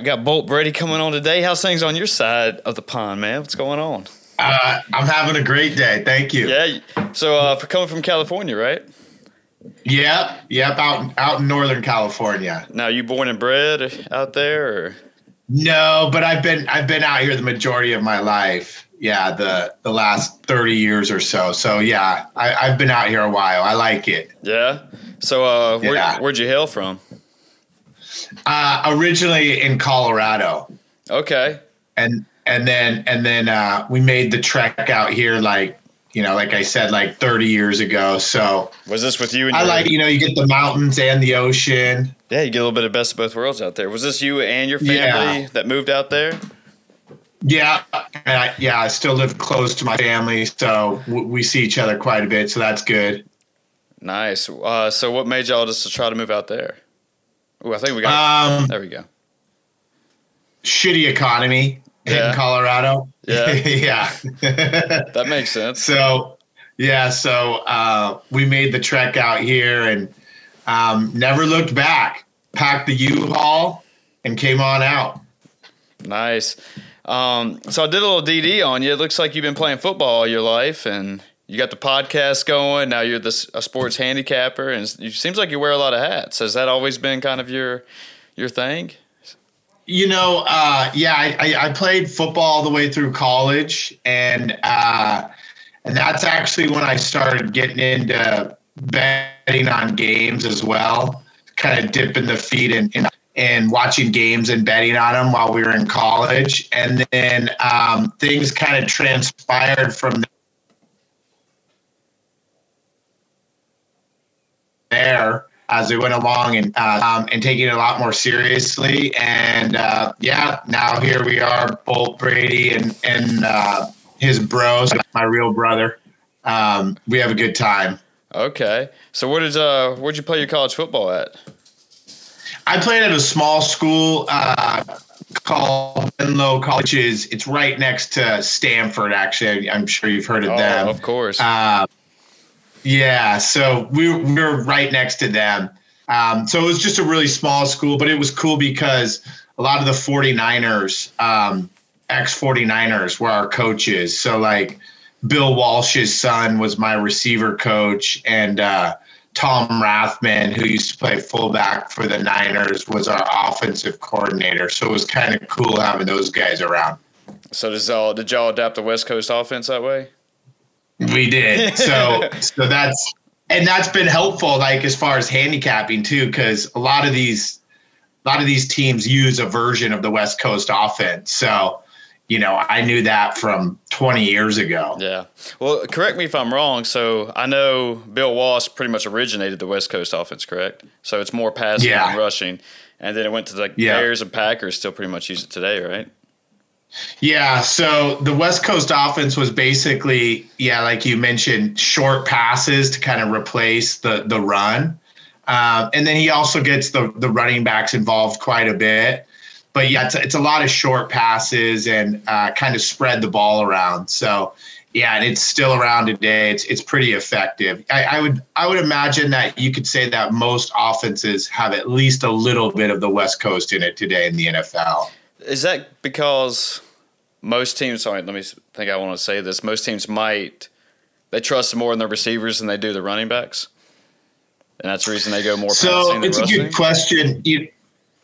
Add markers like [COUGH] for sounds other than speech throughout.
We got Bolt Brady coming on today. How's things on your side of the pond, man? What's going on? Uh, I'm having a great day. Thank you. Yeah, so uh, for coming from California, right? Yep. Yep. Out out in Northern California. Now, you born and bred out there, or No, but I've been I've been out here the majority of my life. Yeah, the the last thirty years or so. So yeah, I, I've been out here a while. I like it. yeah? So, uh, where, Yeah. where'd you hail from? Uh, originally in Colorado, Okay, and and then and then uh, we made the trek out here like you know like I said like thirty years ago. So was this with you? And I your- like you know you get the mountains and the ocean. Yeah, you get a little bit of best of both worlds out there. Was this you and your family Yeah. that moved out there? Yeah, and I, yeah, I still live close to my family, so w- we see each other quite a bit, so that's good. Nice. Uh, so, what made y'all just to try to move out there? Oh, I think we got. Um, there we go. shitty economy Yeah. in Colorado. Yeah. [LAUGHS] yeah. [LAUGHS] That makes sense. so, yeah, so uh, we made the trek out here and um, never looked back. Packed the U-Haul and came on out. Nice. Um, so I did a little DD on you. It looks like you've been playing football all your life, and you got the podcast going. Now you're this a sports handicapper, and it seems like you wear a lot of hats. Has that always been kind of your your thing? You know, uh, yeah, I, I, played football all the way through college, and uh, and that's actually when I started getting into betting on games as well. Kind of dipping the feet in, in and watching games and betting on them while we were in college, and then um, things kind of transpired from there as we went along and uh, um, and taking it a lot more seriously. And uh, yeah, now here we are, Bolt Brady and and uh, his bros, my real brother. Um, we have a good time. Okay. So where did uh where'd you play your college football at? I played at a small school uh, called Menlo College. It's, it's right next to Stanford. Actually, I'm sure you've heard of Oh, them. of course. Yeah, so we, we were right next to them. Um, so it was just a really small school, but it was cool because a lot of the 49ers, um, ex 49ers, were our coaches. So, like, Bill Walsh's son was my receiver coach, and uh, Tom Rathman, who used to play fullback for the Niners, was our offensive coordinator. So it was kind of cool having those guys around. so does all did y'all adapt the West Coast offense that way? We did. So [LAUGHS] so that's and that's been helpful like as far as handicapping too cuz a lot of these a lot of these teams use a version of the West Coast offense. So you know, I knew that from 20 years ago. Yeah. Well, correct me if I'm wrong. So I know Bill Walsh pretty much originated the West Coast offense, correct? So it's more passing Yeah. than rushing. And then it went to the Yeah. Bears and Packers, still pretty much use it today, right? Yeah, so the West Coast offense was basically, yeah, like you mentioned, short passes to kind of replace the the run, um, and then he also gets the the running backs involved quite a bit. But yeah, it's, it's a lot of short passes and uh, kind of spread the ball around. So yeah, and it's still around today. It's it's pretty effective. I, I would I would imagine that you could say that most offenses have at least a little bit of the West Coast in it today in the NFL. Is that because most teams, sorry, let me think I want to say this. Most teams might, they trust more in their receivers than they do the running backs? And that's the reason they go more So it's a rushing? good question. You,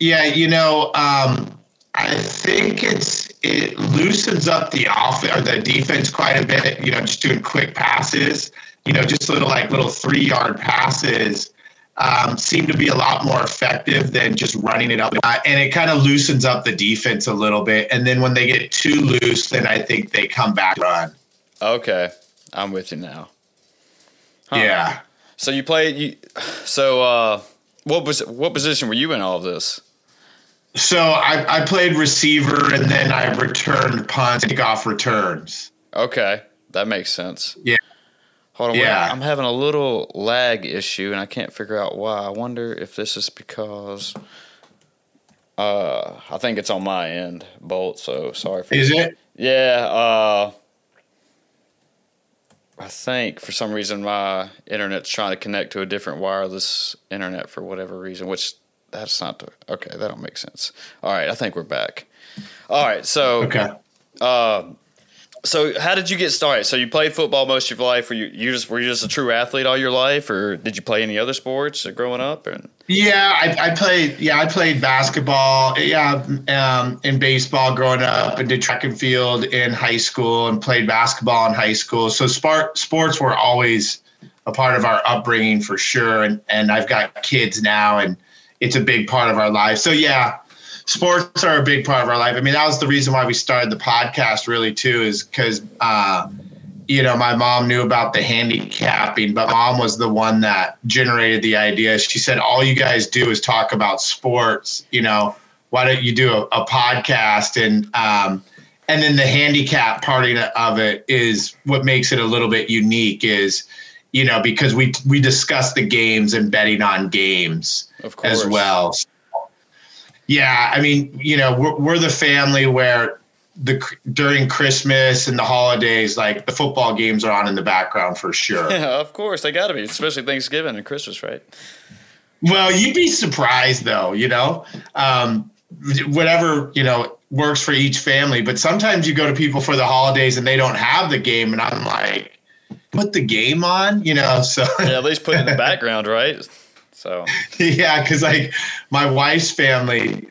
yeah, you know, um, I think it's it loosens up the offense or the defense quite a bit. You know, just doing quick passes. You know, just little like little three yard passes um, seem to be a lot more effective than just running it up. Uh, and it kind of loosens up the defense a little bit. And then when they get too loose, then I think they come back run. Okay. I'm with you now. Huh. Yeah. So you played, you, so uh, what was what position were you in all of this? So I, I played receiver and then I returned punts, kickoff returns. Okay. That makes sense. Yeah. Hold on, wait, Yeah. I'm having a little lag issue, and I can't figure out why. I wonder if this is because uh, I think it's on my end, Bolt. So sorry for Is it? Yeah, uh, I think for some reason my internet's trying to connect to a different wireless internet for whatever reason, which that's not the, okay. That don't make sense. All right, I think we're back. All right, so Okay. uh, so how did you get started? So you played football most of your life. Were you, you just were you just a true athlete all your life, or did you play any other sports growing up? And Yeah, I, I played. Yeah, I played basketball. Yeah, um, in baseball growing up, and did track and field in high school, and played basketball in high school. So sport sports were always a part of our upbringing for sure. And and I've got kids now, and it's a big part of our life. So yeah, sports are a big part of our life. I mean, that was the reason why we started the podcast, really, too, is because. Uh, you know, my mom knew about the handicapping, but mom was the one that generated the idea. She said, All you guys do is talk about sports. You know, why don't you do a, a podcast? And, um, and then the handicap part of it is what makes it a little bit unique is, you know, because we, we discuss the games and betting on games as well. Yeah, I mean, you know, we're, we're the family where the during Christmas and the holidays, like the football games are on in the background for sure. Yeah, [LAUGHS] of course they got to be, especially Thanksgiving and Christmas, right? well, you'd be surprised though, you know, um, whatever you know works for each family. But sometimes you go to people for the holidays and they don't have the game, and I'm like, put the game on, you know. So Yeah, at least put it in the [LAUGHS] background, right? So [LAUGHS] yeah, because like my wife's family,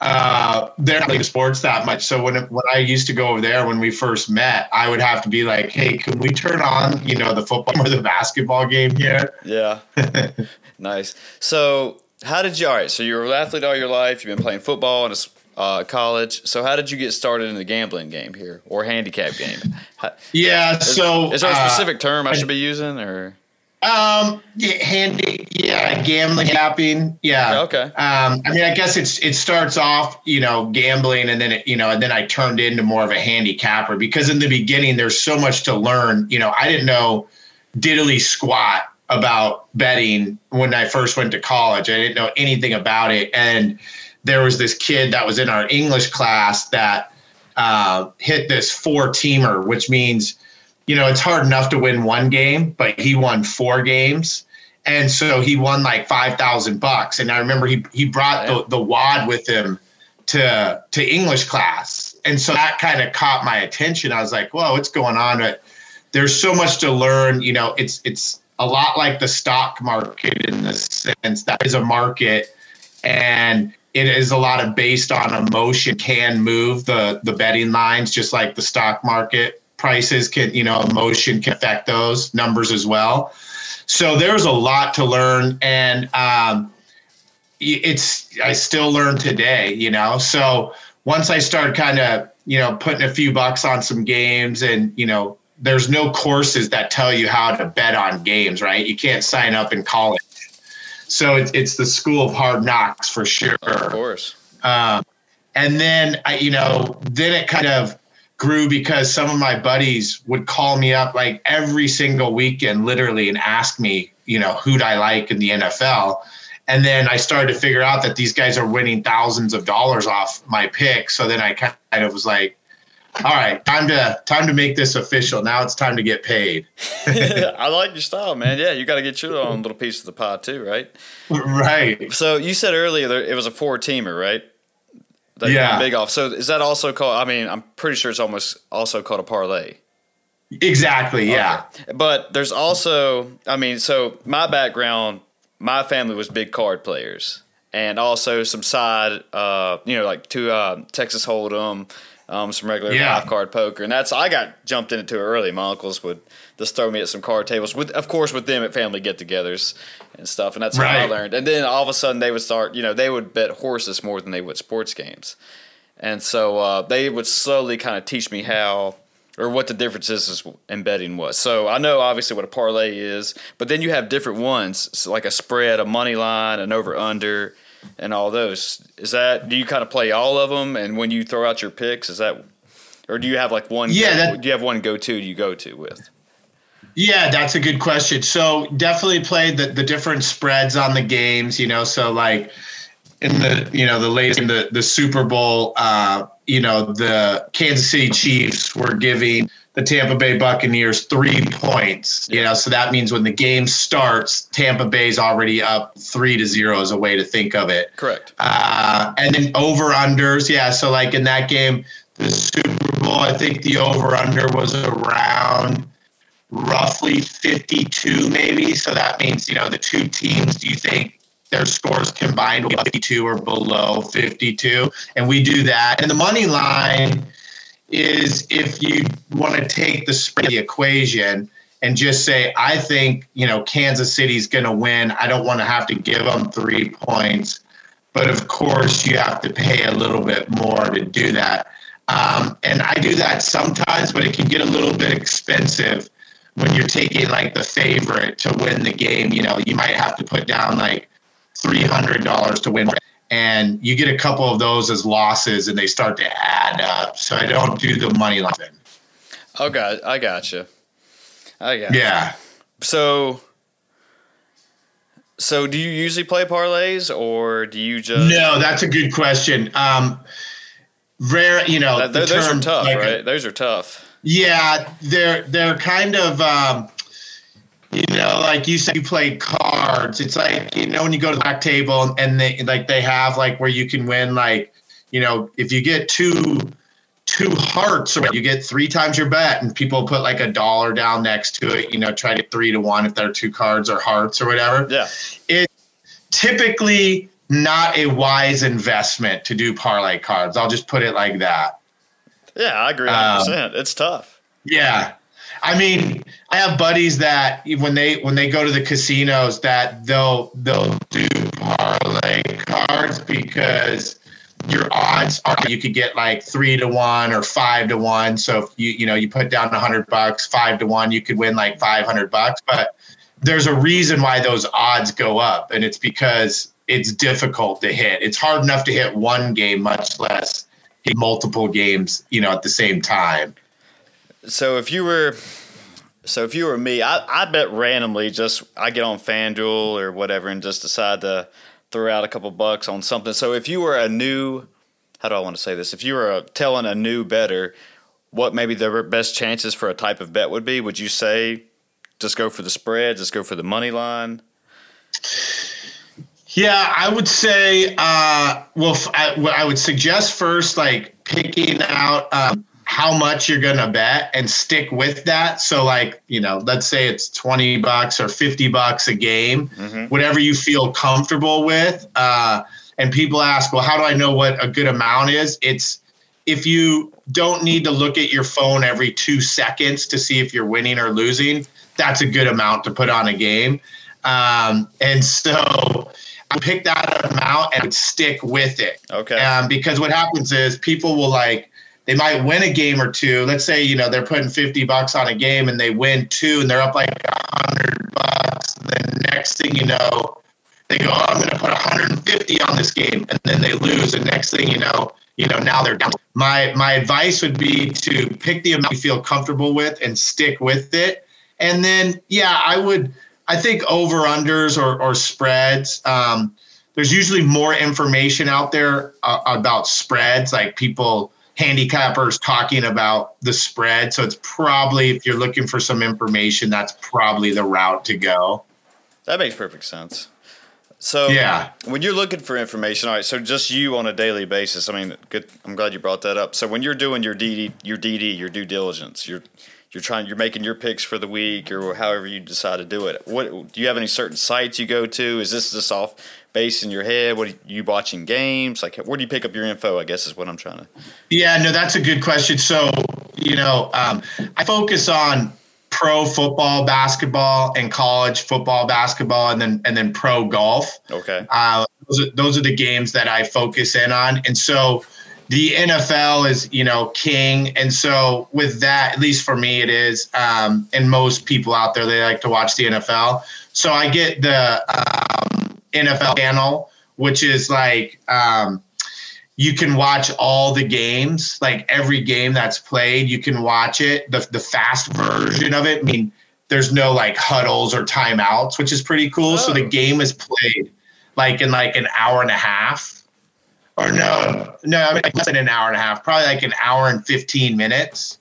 uh, they're not into sports that much. So when when I used to go over there when we first met, I would have to be like, "Hey, can we turn on, you know, the football [LAUGHS] or the basketball game here?" yeah, [LAUGHS] nice. So how did you? All right, so you were an athlete all your life. You've been playing football in uh, college. So how did you get started in the gambling game here or handicap game? How, Yeah. is, So is there a uh, specific term I should be using or? Um, yeah, handy, yeah, gambling, yapping, yeah. Okay. Um, I mean, I guess it's it starts off, you know, gambling, and then it, you know, and then I turned into more of a handicapper because in the beginning there's so much to learn. You know, I didn't know diddly squat about betting when I first went to college. I didn't know anything about it, and there was this kid that was in our English class that uh, hit this four teamer, which means you know, it's hard enough to win one game, but he won four games. And so he won like 5,000 bucks. And I remember he, he brought the, the wad with him to, to English class. And so that kind of caught my attention. I was like, whoa, what's going on? But there's so much to learn. You know, it's, it's a lot like the stock market in the sense that is a market and it is a lot of based on emotion can move the, the betting lines, just like the stock market prices can, you know, emotion can affect those numbers as well. So there's a lot to learn, and um, it's I still learn today, you know. So once I start kind of you know, putting a few bucks on some games and, you know, there's no courses that tell you how to bet on games, right? You can't sign up in college. So it's, it's the school of hard knocks for sure. Of course. Um, and then I, you know, then it kind of grew because some of my buddies would call me up like every single weekend, literally, and ask me, you know, who'd I like in the NFL. And then I started to figure out that these guys are winning thousands of dollars off my pick. So then I kind of was like, all right, time to time to make this official. Now it's time to get paid. [LAUGHS] [LAUGHS] I like your style, man. Yeah, you got to get your own little piece of the pie too, right? right. So you said earlier that it was a four teamer, right? That Yeah. Big off. So is that also called? I mean, I'm pretty sure it's almost also called a parlay. Exactly. Yeah. Okay. But there's also, I mean, so my background, my family was big card players, and also some side, uh, you know, like two uh, Texas Hold'em, um, some regular Yeah. five card poker, and that's I got jumped into it early. My uncles would just throw me at some card tables with, of course, with them at family get-togethers and stuff, and that's how I learned. And then all of a sudden they would start, you know, they would bet horses more than they would sports games. And so uh, they would slowly kind of teach me how or what the differences is in betting was. So I know obviously what a parlay is, but then you have different ones, so like a spread, a money line, an over under, and all those. Is that do you kind of play all of them? And when you throw out your picks, is that or do you have like one? Yeah, that- do you have one go to you go to with? Yeah, that's a good question. So definitely played the, the different spreads on the games, you know, so like in the you know the late in the the Super Bowl, uh, you know, the Kansas City Chiefs were giving the Tampa Bay Buccaneers three points. You know, so that means when the game starts, Tampa Bay's already up three to zero is a way to think of it. Correct. Uh, and then over unders, yeah. So like in that game, the Super Bowl, I think the over under was around roughly 52 maybe. So that means, you know, the two teams, do you think their scores combined will be 52 or below 52? And we do that. And the money line is if you want to take the spread the equation and just say, I think, you know, Kansas City's going to win. I don't want to have to give them three points. But of course, you have to pay a little bit more to do that. Um, and I do that sometimes, but it can get a little bit expensive when you're taking like the favorite to win the game. You know, you might have to put down like $300 to win. And you get a couple of those as losses and they start to add up. So I don't do the money line. thing. god, I got you. I got Yeah. So, so do you usually play parlays or do you just No, that's a good question. Um, rare, you know, That- those are tough, like, right? Those are tough. Yeah, they're they're kind of um, you know, like you said, you play cards. It's like you know when you go to the back table and they like they have like where you can win like you know if you get two two hearts or you get three times your bet and people put like a dollar down next to it. You know, try to three to one if there are two cards or hearts or whatever Yeah. It's typically not a wise investment to do parlay cards. I'll just put it like that. Yeah, I agree Um, 100%. it's tough. Yeah. I mean, I have buddies that when they when they go to the casinos that they'll they'll do parlay cards because your odds are you could get like three to one or five to one. So if you you know you put down a hundred bucks, five to one, you could win like five hundred bucks. But there's a reason why those odds go up, and it's because it's difficult to hit. It's hard enough to hit one game, much less multiple games, you know, at the same time. So if you were so if you were me, I, I bet randomly just I get on FanDuel or whatever and just decide to throw out a couple bucks on something. So if you were a new how do I want to say this? If you were a, telling a new better what maybe the best chances for a type of bet would be, would you say just go for the spread, just go for the money line? Yeah, I would say. Uh, well, f- I, I would suggest first, like picking out um, how much you're gonna bet and stick with that. So, like you know, let's say it's twenty bucks or fifty bucks a game, whatever you feel comfortable with. Uh, and people ask, well, how do I know what a good amount is? It's if you don't need to look at your phone every two seconds to see if you're winning or losing, that's a good amount to put on a game. Um, and so I pick that amount and stick with it. Okay. Um, because what happens is people will like they might win a game or two. Let's say, you know, they're putting 50 bucks on a game and they win two and they're up like 100 bucks. Then next thing you know, they go, oh, I'm going to put 150 on this game. And then they lose. And next thing you know, you know, now they're down. My, my advice would be to pick the amount you feel comfortable with and stick with it. And then, yeah, I would, I think over unders or, or spreads. Um, there's usually more information out there uh, about spreads, like people handicappers talking about the spread. So it's probably if you're looking for some information, that's probably the route to go. That makes perfect sense. So yeah, when you're looking for information, all right. So just you on a daily basis. I mean, good. I'm glad you brought that up. So when you're doing your DD, your DD, your due diligence, you're you're trying, you're making your picks for the week or however you decide to do it. What do you have any certain sites you go to? Is this just off base in your head? What are you watching games? Like, where do you pick up your info? I guess is what I'm trying to. Yeah, no, that's a good question. So, you know, um, I focus on pro football, basketball, and college football, basketball, and then and then pro golf. Okay. Uh, those are, those are the games that I focus in on, and so the NFL is you know king, and so with that, at least for me, it is, um, and most people out there they like to watch the NFL. So I get the um, NFL channel, which is like um, you can watch all the games, like every game that's played, you can watch it. The the fast version of it. I mean, there's no like huddles or timeouts, which is pretty cool. Oh. So the oh. game is played like in like an hour and a half or no, no, I mean, like less than an hour and a half, probably like an hour and 15 minutes.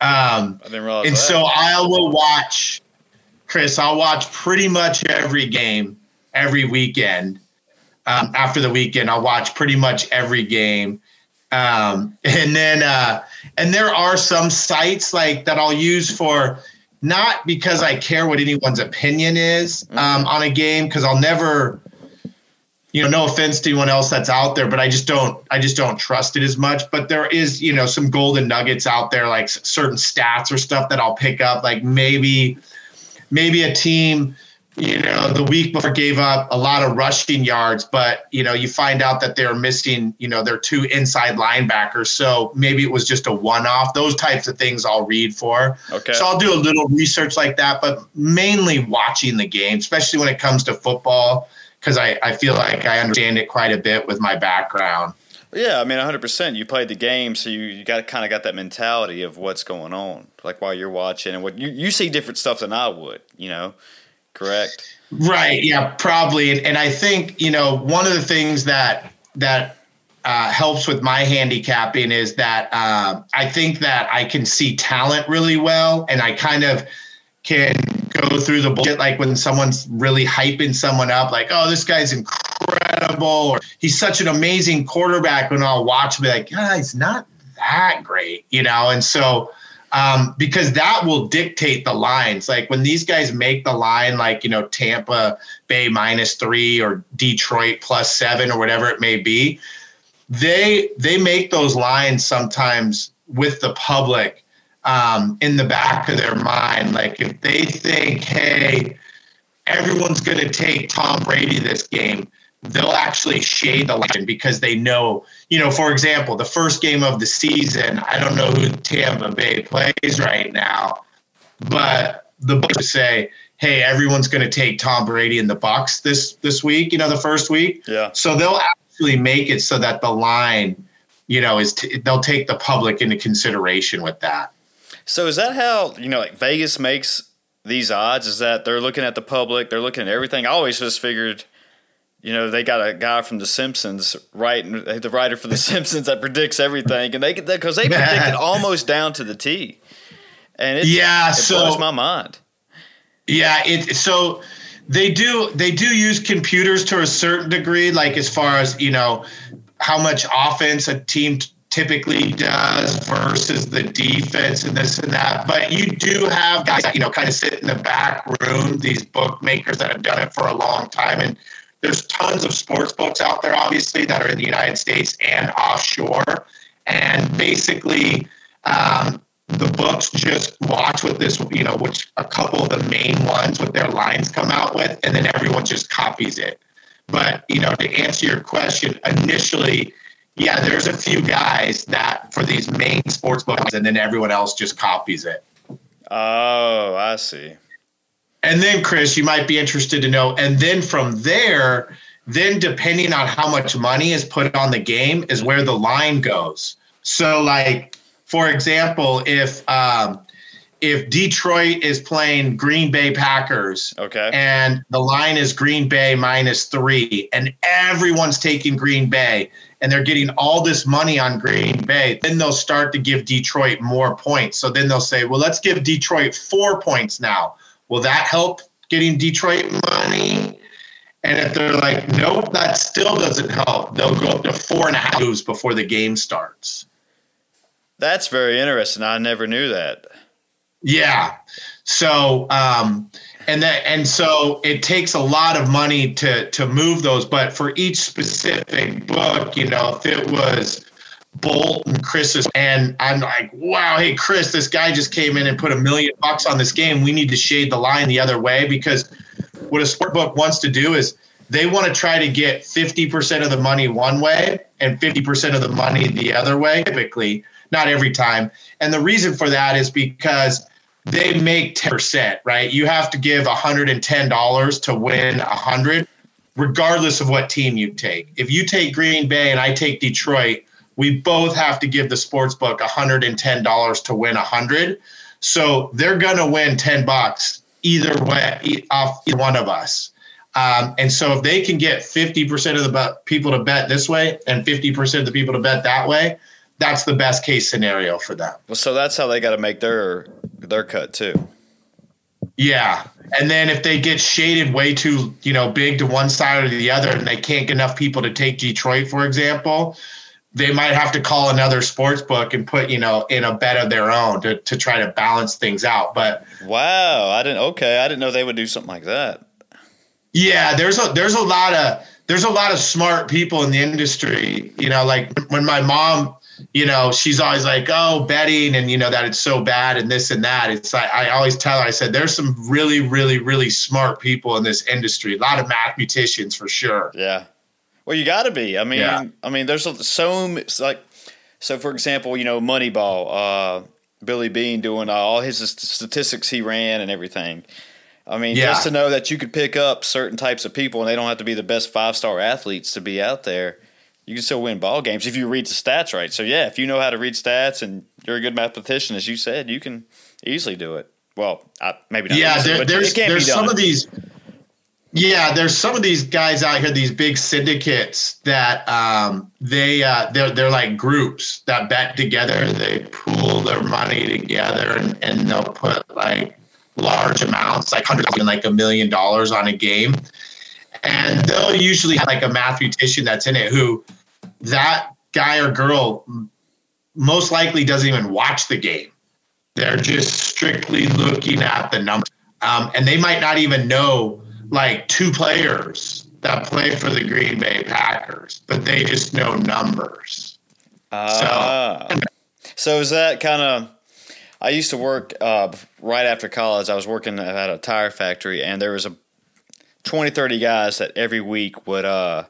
Um, I didn't realize and that. so I will watch, Chris, I'll watch pretty much every game every weekend. Um, after the weekend, I'll watch pretty much every game. Um, and then, uh, and there are some sites like that I'll use for not because I care what anyone's opinion is mm-hmm. um, on a game, because I'll never, you know, no offense to anyone else that's out there, but I just don't, I just don't trust it as much. But there is, you know, some golden nuggets out there, like certain stats or stuff that I'll pick up. Like maybe, maybe a team, you know, the week before gave up a lot of rushing yards, but you know, you find out that they're missing, you know, their two inside linebackers. So maybe it was just a one-off. Those types of things I'll read for. Okay. So I'll do a little research like that, but mainly watching the game, especially when it comes to football because I, I feel like I understand it quite a bit with my background. Yeah, I mean, 100%. You played the game, so you, you got kind of got that mentality of what's going on, like while you're watching, and what you, you see different stuff than I would, you know, correct? Right. Yeah, probably. And, and I think, you know, one of the things that, that, uh, helps with my handicapping is that uh, I think that I can see talent really well, and I kind of can go through the bullshit like when someone's really hyping someone up like oh this guy's incredible or he's such an amazing quarterback when i'll watch be like yeah he's not that great you know? And so um, because that will dictate the lines. Like when these guys make the line like you know tampa bay minus three or detroit plus seven or whatever it may be they they make those lines sometimes with the public um, in the back of their mind. Like if they think, hey, everyone's going to take Tom Brady this game, they'll actually shade the line because they know, you know, for example, the first game of the season, I don't know who Tampa Bay plays right now, but the books say, hey, everyone's going to take Tom Brady in the Bucks this this week, you know, the first week. Yeah. So they'll actually make it so that the line, you know, is t- they'll take the public into consideration with that. So is that how you know like Vegas makes these odds? Is that they're looking at the public, they're looking at everything? I always just figured, you know, they got a guy from The Simpsons writing the writer for The [LAUGHS] Simpsons that predicts everything, and they because they predict it [LAUGHS] almost down to the T, and yeah, it so, blows my mind. Yeah, it so they do they do use computers to a certain degree, like as far as you know how much offense a team typically does versus the defense and this and that. But you do have guys that, you know, kind of sit in the back room, these bookmakers that have done it for a long time. And there's tons of sports books out there, obviously, that are in the United States and offshore. And basically, um, the books just watch what this, you know, which a couple of the main ones with their lines come out with, and then everyone just copies it. But, you know, to answer your question, initially, yeah, there's a few guys that for these main sports books, and then everyone else just copies it. Oh, I see. And then, Chris, you might be interested to know. And then from there, then depending on how much money is put on the game, is where the line goes. So, like, for example, if um, if Detroit is playing Green Bay Packers, Okay. and the line is Green Bay minus three, and everyone's taking Green Bay, and they're getting all this money on Green Bay, then they'll start to give Detroit more points. So then they'll say, well, let's give Detroit four points now. Will that help getting Detroit money? And if they're like, nope, that still doesn't help, they'll go up to four and a half moves before the game starts. That's very interesting. I never knew that. Yeah. So um and that and so it takes a lot of money to to move those, but for each specific book, you know, if it was Bolt and Chris's and I'm like, wow, hey Chris, this guy just came in and put a million bucks on this game. We need to shade the line the other way because what a sport book wants to do is they want to try to get 50% of the money one way and 50% of the money the other way, typically, not every time. And the reason for that is because they make 10%, right? You have to give $110 to win 100 regardless of what team you take. If you take Green Bay and I take Detroit, we both have to give the sports book $110 to win 100. So they're going to win 10 bucks either way off either one of us. Um, and so if they can get 50% of the people to bet this way and 50% of the people to bet that way, that's the best case scenario for them. Well, so that's how they got to make their their cut too. Yeah. And then if they get shaded way too, you know, big to one side or the other and they can't get enough people to take Detroit, for example, they might have to call another sports book and put, you know, in a bet of their own to, to try to balance things out. But Wow, I didn't. Okay, I didn't know they would do something like that. yeah, there's a there's a lot of there's a lot of smart people in the industry. You know, like when my mom, you know, she's always like, oh, betting and you know that it's so bad and this and that. It's like I always tell her, I said, there's some really, really, really smart people in this industry. A lot of mathematicians for sure. Yeah. Well, you got to be. I mean, Yeah. I mean, there's so like, so for example, you know, Moneyball, uh, Billy Beane doing all his statistics he ran and everything. I mean, Yeah. just to know that you could pick up certain types of people and they don't have to be the best five star athletes to be out there. You can still win ball games if you read the stats right. So yeah, if you know how to read stats and you're a good mathematician, as you said, you can easily do it. Well, I, maybe not. yeah, easily, there, there's there's some of these. Yeah, there's some of these guys out here, these big syndicates that um, they uh, they're they're like groups that bet together. They pool their money together and, and they'll put like large amounts, like hundred thousand, like a million dollars on a game, and they'll usually have like a mathematician that's in it who that guy or girl most likely doesn't even watch the game. They're just strictly looking at the numbers. Um, and they might not even know like two players that play for the Green Bay Packers, but they just know numbers. Ah. So is that kind of? I used to work uh, right after college. I was working at a tire factory, and there was a 20, 30 guys that every week would uh,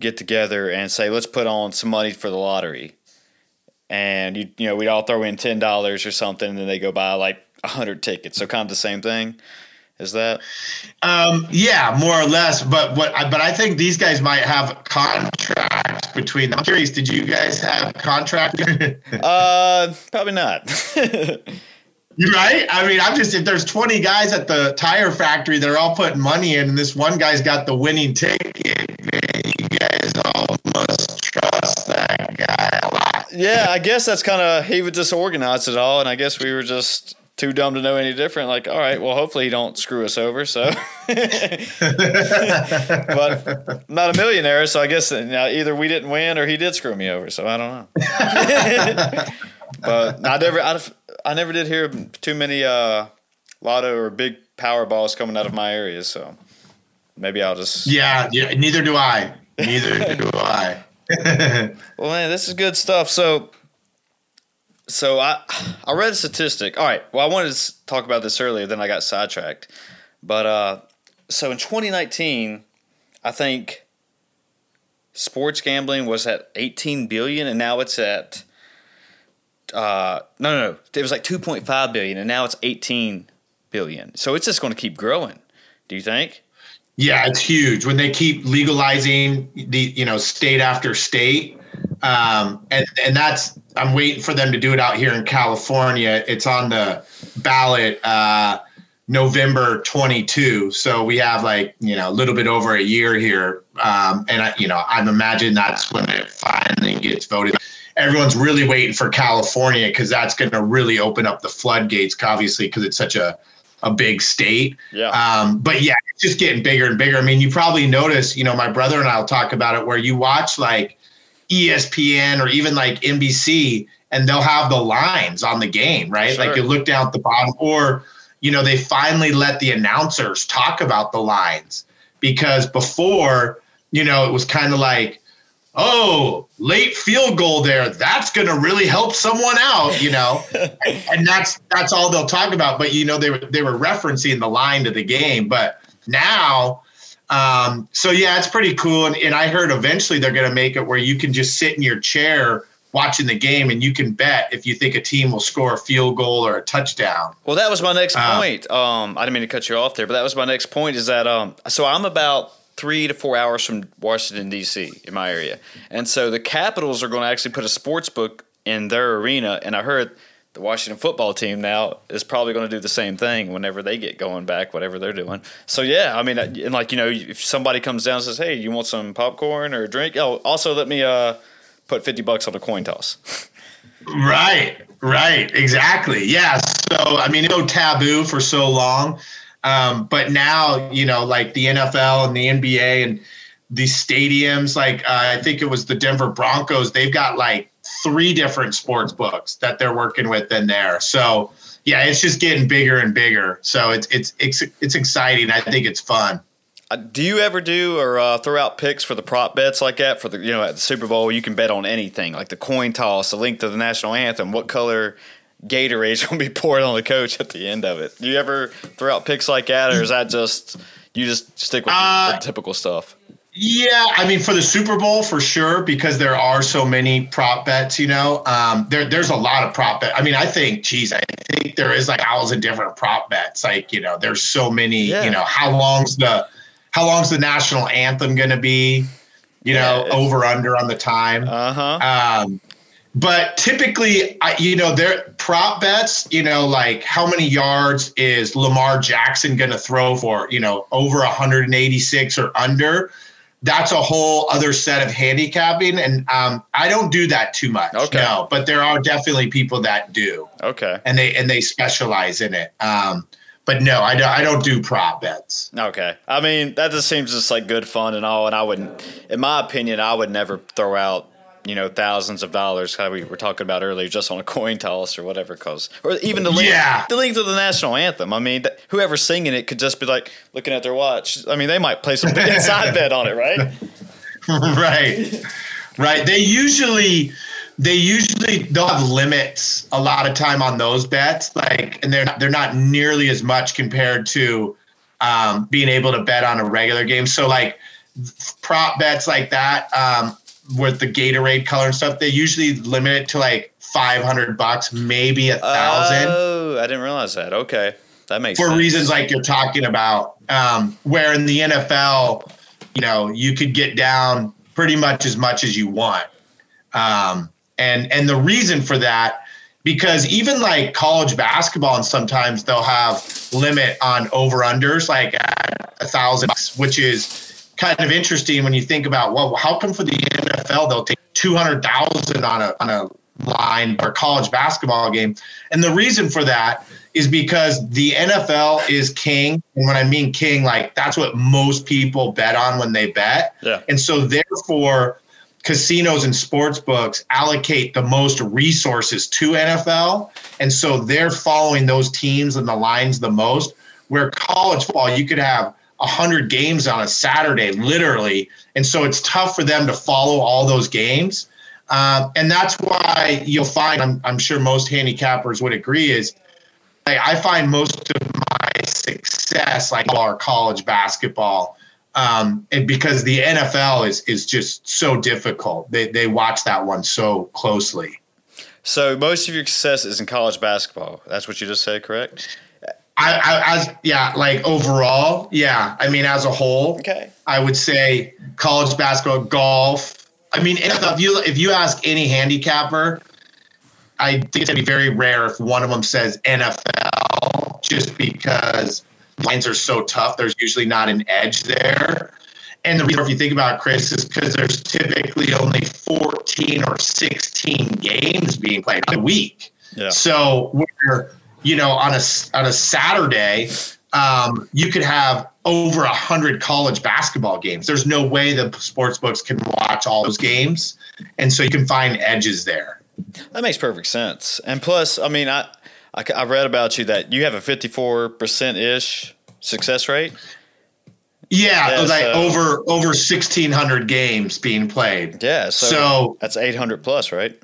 get together and say, "Let's put on some money for the lottery." And you, you know, we'd all throw in ten dollars or something, and then they go buy like hundred tickets. So kind of the same thing. Is that? Um, yeah, more or less. But what? I- But I think these guys might have contracts between them. I'm curious. Did you guys have contracts? [LAUGHS] Uh, probably not. [LAUGHS] You're right. I mean, I'm just if there's 20 guys at the tire factory, they're all putting money in, and this one guy's got the winning ticket. Man, Yeah, I guess that's kind of he would just organize it all, and I guess we were just too dumb to know any different. Like, all right, well, hopefully he don't screw us over. So, [LAUGHS] but I'm not a millionaire, so I guess you know, either we didn't win or he did screw me over. So I don't know. [LAUGHS] but I never, I, I never did hear too many uh, lotto or big power balls coming out of my area. So maybe I'll just Yeah, yeah. Neither do I. Neither [LAUGHS] do I. Well, man, this is good stuff. So, so I I read a statistic. All right. Well, I wanted to talk about this earlier, then I got sidetracked. But uh, so in 2019, I think sports gambling was at 18 billion, and now it's at uh, no, no, no. It was like 2.5 billion, and now it's 18 billion. So it's just going to keep growing. Do you think? Yeah, it's huge when they keep legalizing the you know state after state, um, and and that's I'm waiting for them to do it out here in California. It's on the ballot uh, November 22, so we have like you know a little bit over a year here, um, and I, you know I'm imagine that's when it finally gets voted. Everyone's really waiting for California because that's going to really open up the floodgates, obviously, because it's such a a big state. Yeah. Um, but yeah, it's just getting bigger and bigger. I mean, you probably notice, you know, my brother and I'll talk about it where you watch like ESPN or even like NBC and they'll have the lines on the game, right? Sure. Like you look down at the bottom or, you know, they finally let the announcers talk about the lines because before, you know, it was kind of like, oh, late field goal there. That's going to really help someone out, you know. [LAUGHS] and that's that's all they'll talk about. But you know, they were they were referencing the line to the game. But now, um, so yeah, it's pretty cool. And, and I heard eventually they're going to make it where you can just sit in your chair watching the game and you can bet if you think a team will score a field goal or a touchdown. Well, that was my next Uh, point. Um, I didn't mean to cut you off there, but that was my next point. Is that um, so I'm about three to four hours from Washington D.C. in my area, and so the Capitals are going to actually put a sports book in their arena, and I heard the Washington football team now is probably going to do the same thing whenever they get going back, whatever they're doing. So yeah, I mean, and like you know, if somebody comes down and says, "Hey, you want some popcorn or a drink?" Oh, also let me uh, put fifty bucks on a coin toss. [LAUGHS] Right, right, exactly. Yeah. So I mean, no taboo for so long, um, but now you know, like the NFL and the NBA and these stadiums, like uh, I think it was the Denver Broncos, they've got like three different sports books that they're working with in there. So yeah, it's just getting bigger and bigger. So it's it's it's it's exciting. I think it's fun. Uh, do you ever do or uh, throw out picks for the prop bets like that for the you know at the Super Bowl? You can bet on anything like the coin toss, the length of the national anthem, what color Gatorade's to be poured on the coach at the end of it. Do you ever throw out picks like that, or is that just you just stick with the- Uh, the typical stuff? Yeah, I mean for the Super Bowl for sure because there are so many prop bets. You know, um, there there's a lot of prop bet. I mean, I think, geez, I think there is like a of different prop bets. Like you know, there's so many. Yeah. You know, how long's the how long's the national anthem going to be? You Yeah, know, over under on the time. Uh huh. Um, but typically, I, you know, their prop bets, you know, like how many yards is Lamar Jackson going to throw for, you know, over 186 or under? That's a whole other set of handicapping. And um, I don't do that too much. Okay. No, but there are definitely people that do okay. and they, and they specialize in it. Um, but no, I don't, I don't do prop bets. Okay. I mean, that just seems just like good fun and all. And I wouldn't, in my opinion, I would never throw out, you know, thousands of dollars, how we were talking about earlier, just on a coin toss or whatever, cause, or even the length, Yeah. the length of the national anthem. I mean, th- whoever's singing it could just be like looking at their watch. I mean, they might play some inside [LAUGHS] bet on it, right? [LAUGHS] right right they usually they usually they'll have limits a lot of time on those bets like and they're not, they're not nearly as much compared to um, being able to bet on a regular game so like prop bets like that um, with the gatorade color and stuff they usually limit it to like 500 bucks maybe a thousand Oh, I didn't realize that. Okay. That makes for sense. reasons like you're talking about. Um, where in the NFL, you know, you could get down pretty much as much as you want. Um, and and the reason for that, because even like college basketball, and sometimes they'll have limit on over unders like a thousand, bucks, which is kind of interesting when you think about well, how come for the NFL they'll take two hundred thousand on a on a line or college basketball game, and the reason for that is because the NFL is king. And when I mean king, like that's what most people bet on when they bet. Yeah. And so therefore, casinos and sports books allocate the most resources to NFL. And so they're following those teams and the lines the most. Where college football, you could have 100 games on a Saturday, literally. And so it's tough for them to follow all those games. Um, and that's why you'll find, I'm, I'm sure most handicappers would agree, is like I find most of my success, like our college basketball, Um, and because the NFL is is just so difficult, they they watch that one so closely. So most of your success is in college basketball. That's what you just said, correct? I, I as yeah, like overall, yeah. I mean, as a whole, Okay. I would say college basketball, golf. I mean, if you if you ask any handicapper, I think it's gonna be very rare if one of them says NFL, just because lines are so tough. There's usually not an edge there. And the reason, if you think about it, Chris, is because there's typically only 14 or 16 games being played a week. Yeah. So where you know on a on a Saturday, um, you could have over a hundred college basketball games. There's no way the sports books can watch all those games, and so you can find edges there. That makes perfect sense. And plus, I mean, I I, I read about you that you have a fifty four percent ish success rate. Yeah, Yeah, like so- over over 1600 games being played. Yeah. So, So- that's eight hundred plus, right?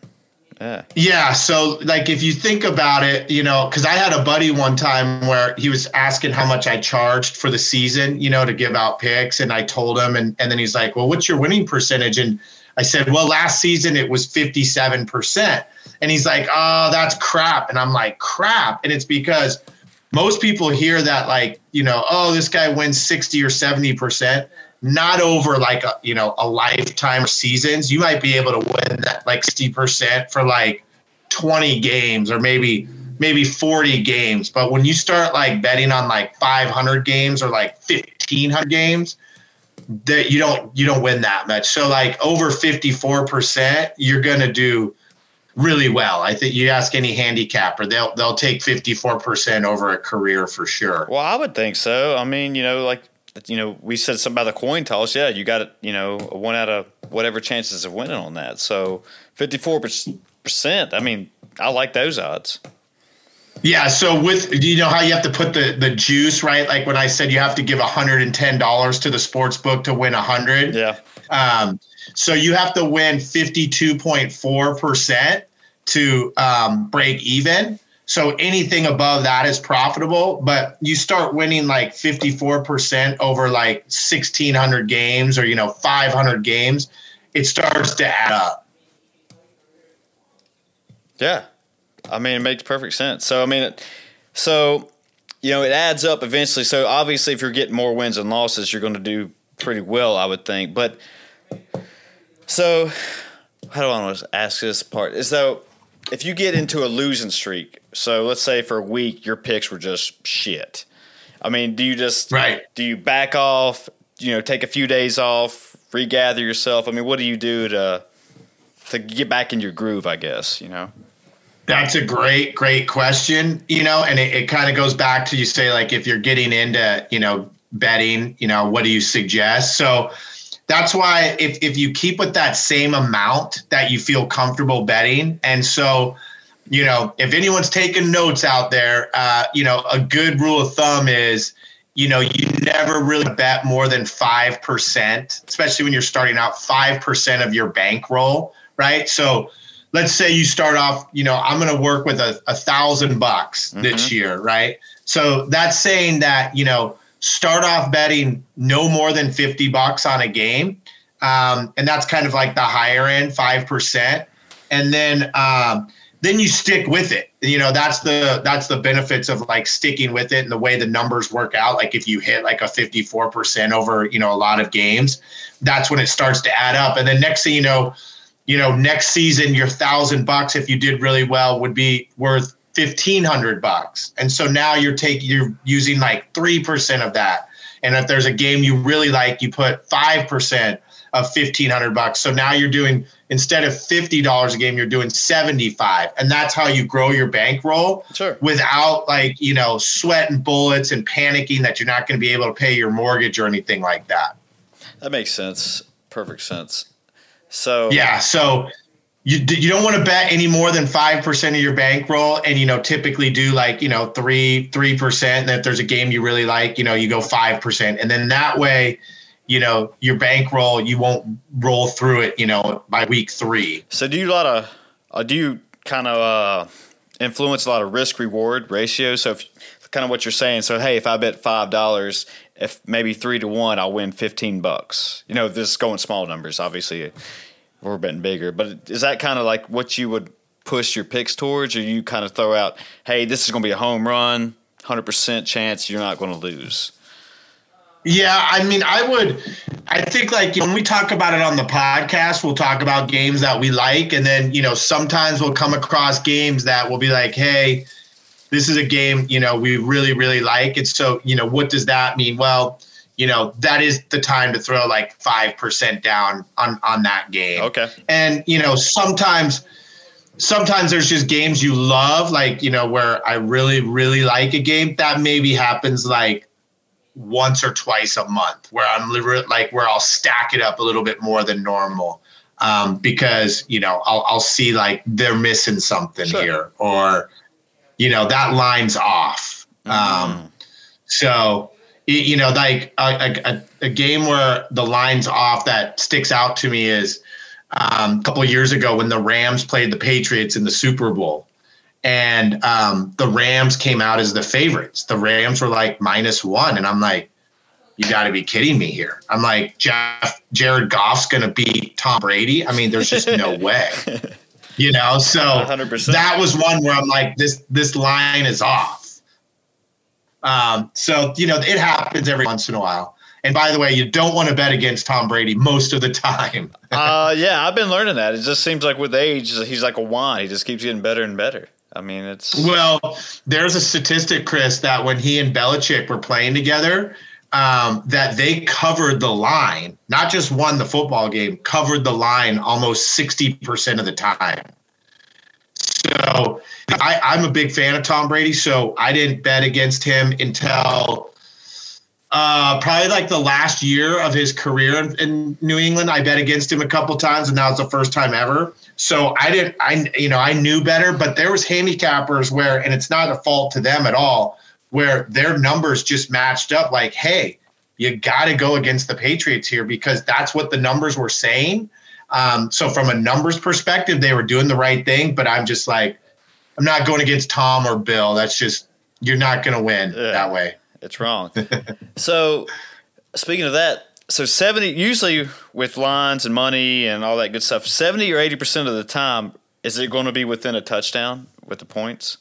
Yeah. So like if you think about it, you know, because I had a buddy one time where he was asking how much I charged for the season, you know, to give out picks, and I told him, and and then he's like, "Well, what's your winning percentage?" And I said, "Well, last season it was fifty seven percent," and he's like, "Oh, that's crap," and I'm like, "Crap," and it's because most people hear that like, you know, oh, this guy wins sixty or seventy percent. Not over like a you know a lifetime seasons. You might be able to win that like sixty percent for like 20 games or maybe maybe 40 games but when you start like betting on like 500 games or like 1500 games that you don't you don't win that much so like over 54% you're going to do really well i think you ask any handicapper they'll they'll take 54% over a career for sure Well, I would think so. I mean, you know, like you know, we said something about the coin toss. Yeah, you got it. You know, a one out of whatever chances of winning on that. So fifty four percent. I mean, I like those odds. Yeah, so with you know how you have to put the the juice right? Like when I said you have to give hundred and ten dollars to the sports book to win a hundred. Yeah. Um, so you have to win fifty two point four percent to um, break even. So anything above that is profitable, but you start winning like fifty four percent over like sixteen hundred games or you know five hundred games, it starts to add up. Yeah. I mean, it makes perfect sense. So, I mean, it, so, you know, it adds up eventually. So, obviously, if you're getting more wins and losses, you're going to do pretty well, I would think. But, so, how do I want to ask this part? Is though, if you get into a losing streak, so let's say for a week, your picks were just shit. I mean, do you just, Right. do you back off, you know, take a few days off, regather yourself? I mean, what do you do to, to get back in your groove, I guess, you know? That's a great, great question. You know, and it, it kind of goes back to you say, like, if you're getting into, you know, betting, you know, what do you suggest? So that's why if, if you keep with that same amount that you feel comfortable betting, and so, you know, if anyone's taking notes out there, uh, you know, a good rule of thumb is, you know, you never really bet more than 5%, especially when you're starting out, 5% of your bankroll, right? So, let's say you start off, you know, I'm going to work with a, a thousand bucks this year, right? So that's saying that, you know, start off betting no more than 50 bucks on a game. Um, and that's kind of like the higher end, 5%. And then, um, then you stick with it. You know, that's the that's the benefits of like sticking with it and the way the numbers work out. Like if you hit like a 54% over, you know, a lot of games, that's when it starts to add up. And then next thing you know, you know, next season your thousand bucks if you did really well would be worth fifteen hundred bucks. And so now you're taking you're using like three percent of that. And if there's a game you really like, you put five percent of fifteen hundred bucks. So now you're doing instead of fifty dollars a game, you're doing seventy five, and that's how you grow your bankroll Sure. without like you know sweating bullets and panicking that you're not going to be able to pay your mortgage or anything like that. That makes sense. Perfect sense. So Yeah, so you you don't want to bet any more than five percent of your bankroll, and you know typically do like you know three three percent. And if there's a game you really like, you know you go five percent, and then that way, you know your bankroll you won't roll through it, you know by week three. So do you a lot of uh, do you kind of uh, influence a lot of risk reward ratios? So if kind of what you're saying. So hey, if I bet five dollars, if maybe three to one, I'll win fifteen bucks. You know, this is going small numbers. Obviously, we're betting bigger, but is that kind of like what you would push your picks towards, or you kind of throw out, hey, this is going to be a home run, hundred percent chance you're not going to lose. Yeah, I mean, I would. I think like when we talk about it on the podcast, we'll talk about games that we like, and then you know sometimes we'll come across games that will be like, hey, this is a game you know we really really like, and so you know what does that mean? Well, you know that is the time to throw like five percent down on on that game. Okay, and you know sometimes sometimes there's just games you love, like you know where I really really like a game that maybe happens like once or twice a month where I'm like where I'll stack it up a little bit more than normal um, because you know I'll, I'll see like they're missing something sure. here or you know that line's off. Mm. Um, so you know like a, a, a, game where the line's off that sticks out to me is um, a couple years ago when the Rams played the Patriots in the Super Bowl and um, the Rams came out as the favorites. The Rams were like minus one, and I'm like, you got to be kidding me here. I'm like, Jeff, Jared Goff's going to beat Tom Brady. I mean, there's just no [LAUGHS] way, you know. So 100%. that was one where I'm like, this this line is off. Um, so you know, it happens every once in a while. And by the way, you don't want to bet against Tom Brady most of the time. [LAUGHS] uh, yeah, I've been learning that. It just seems like with age, he's like a wine. He just keeps getting better and better. I mean, it's well. There's a statistic, Chris, that when he and Belichick were playing together, um, that they covered the line, not just won the football game, covered the line almost sixty percent of the time. So I, I'm a big fan of Tom Brady, so I didn't bet against him until uh, probably like the last year of his career in, in, New England. I bet against him a couple times, and that was the first time ever. So I didn't, I you know, I knew better, but there was handicappers where, and it's not a fault to them at all, where their numbers just matched up. Like, hey, you got to go against the Patriots here because that's what the numbers were saying. Um, so from a numbers perspective, they were doing the right thing, but I'm just like, I'm not going against Tom or Bill. That's just you're not going to win yeah, that way. It's wrong. [LAUGHS] so speaking of that, so 70 usually with lines and money and all that good stuff 70 or 80% of the time is it going to be within a touchdown with the points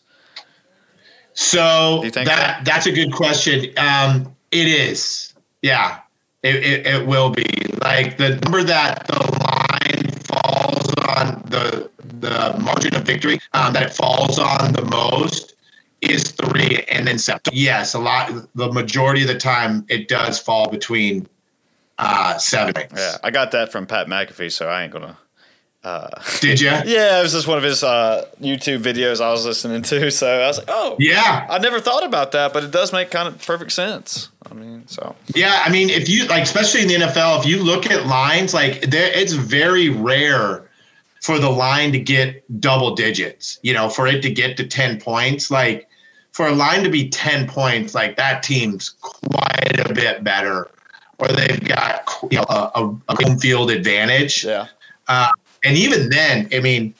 so that so? that's a good question um, it is yeah it, it, it, will be like the number that the line falls on the the margin of victory um, that it falls on the most is three and then seven yes a lot the majority of the time it does fall between uh, seven. Yeah, I got that from Pat McAfee, so I ain't gonna. Uh, Did you? [LAUGHS] yeah, it was just one of his uh, YouTube videos I was listening to. So I was like, oh, yeah. I never thought about that, but it does make kind of perfect sense. I mean, so. Yeah, I mean, if you like, especially in the NFL, if you look at lines, like there, it's very rare for the line to get double digits. You know, for it to get to ten points, like for a line to be ten points, like that team's quite a bit better or they've got you know a, a home field advantage. Yeah. Uh, and even then, I mean,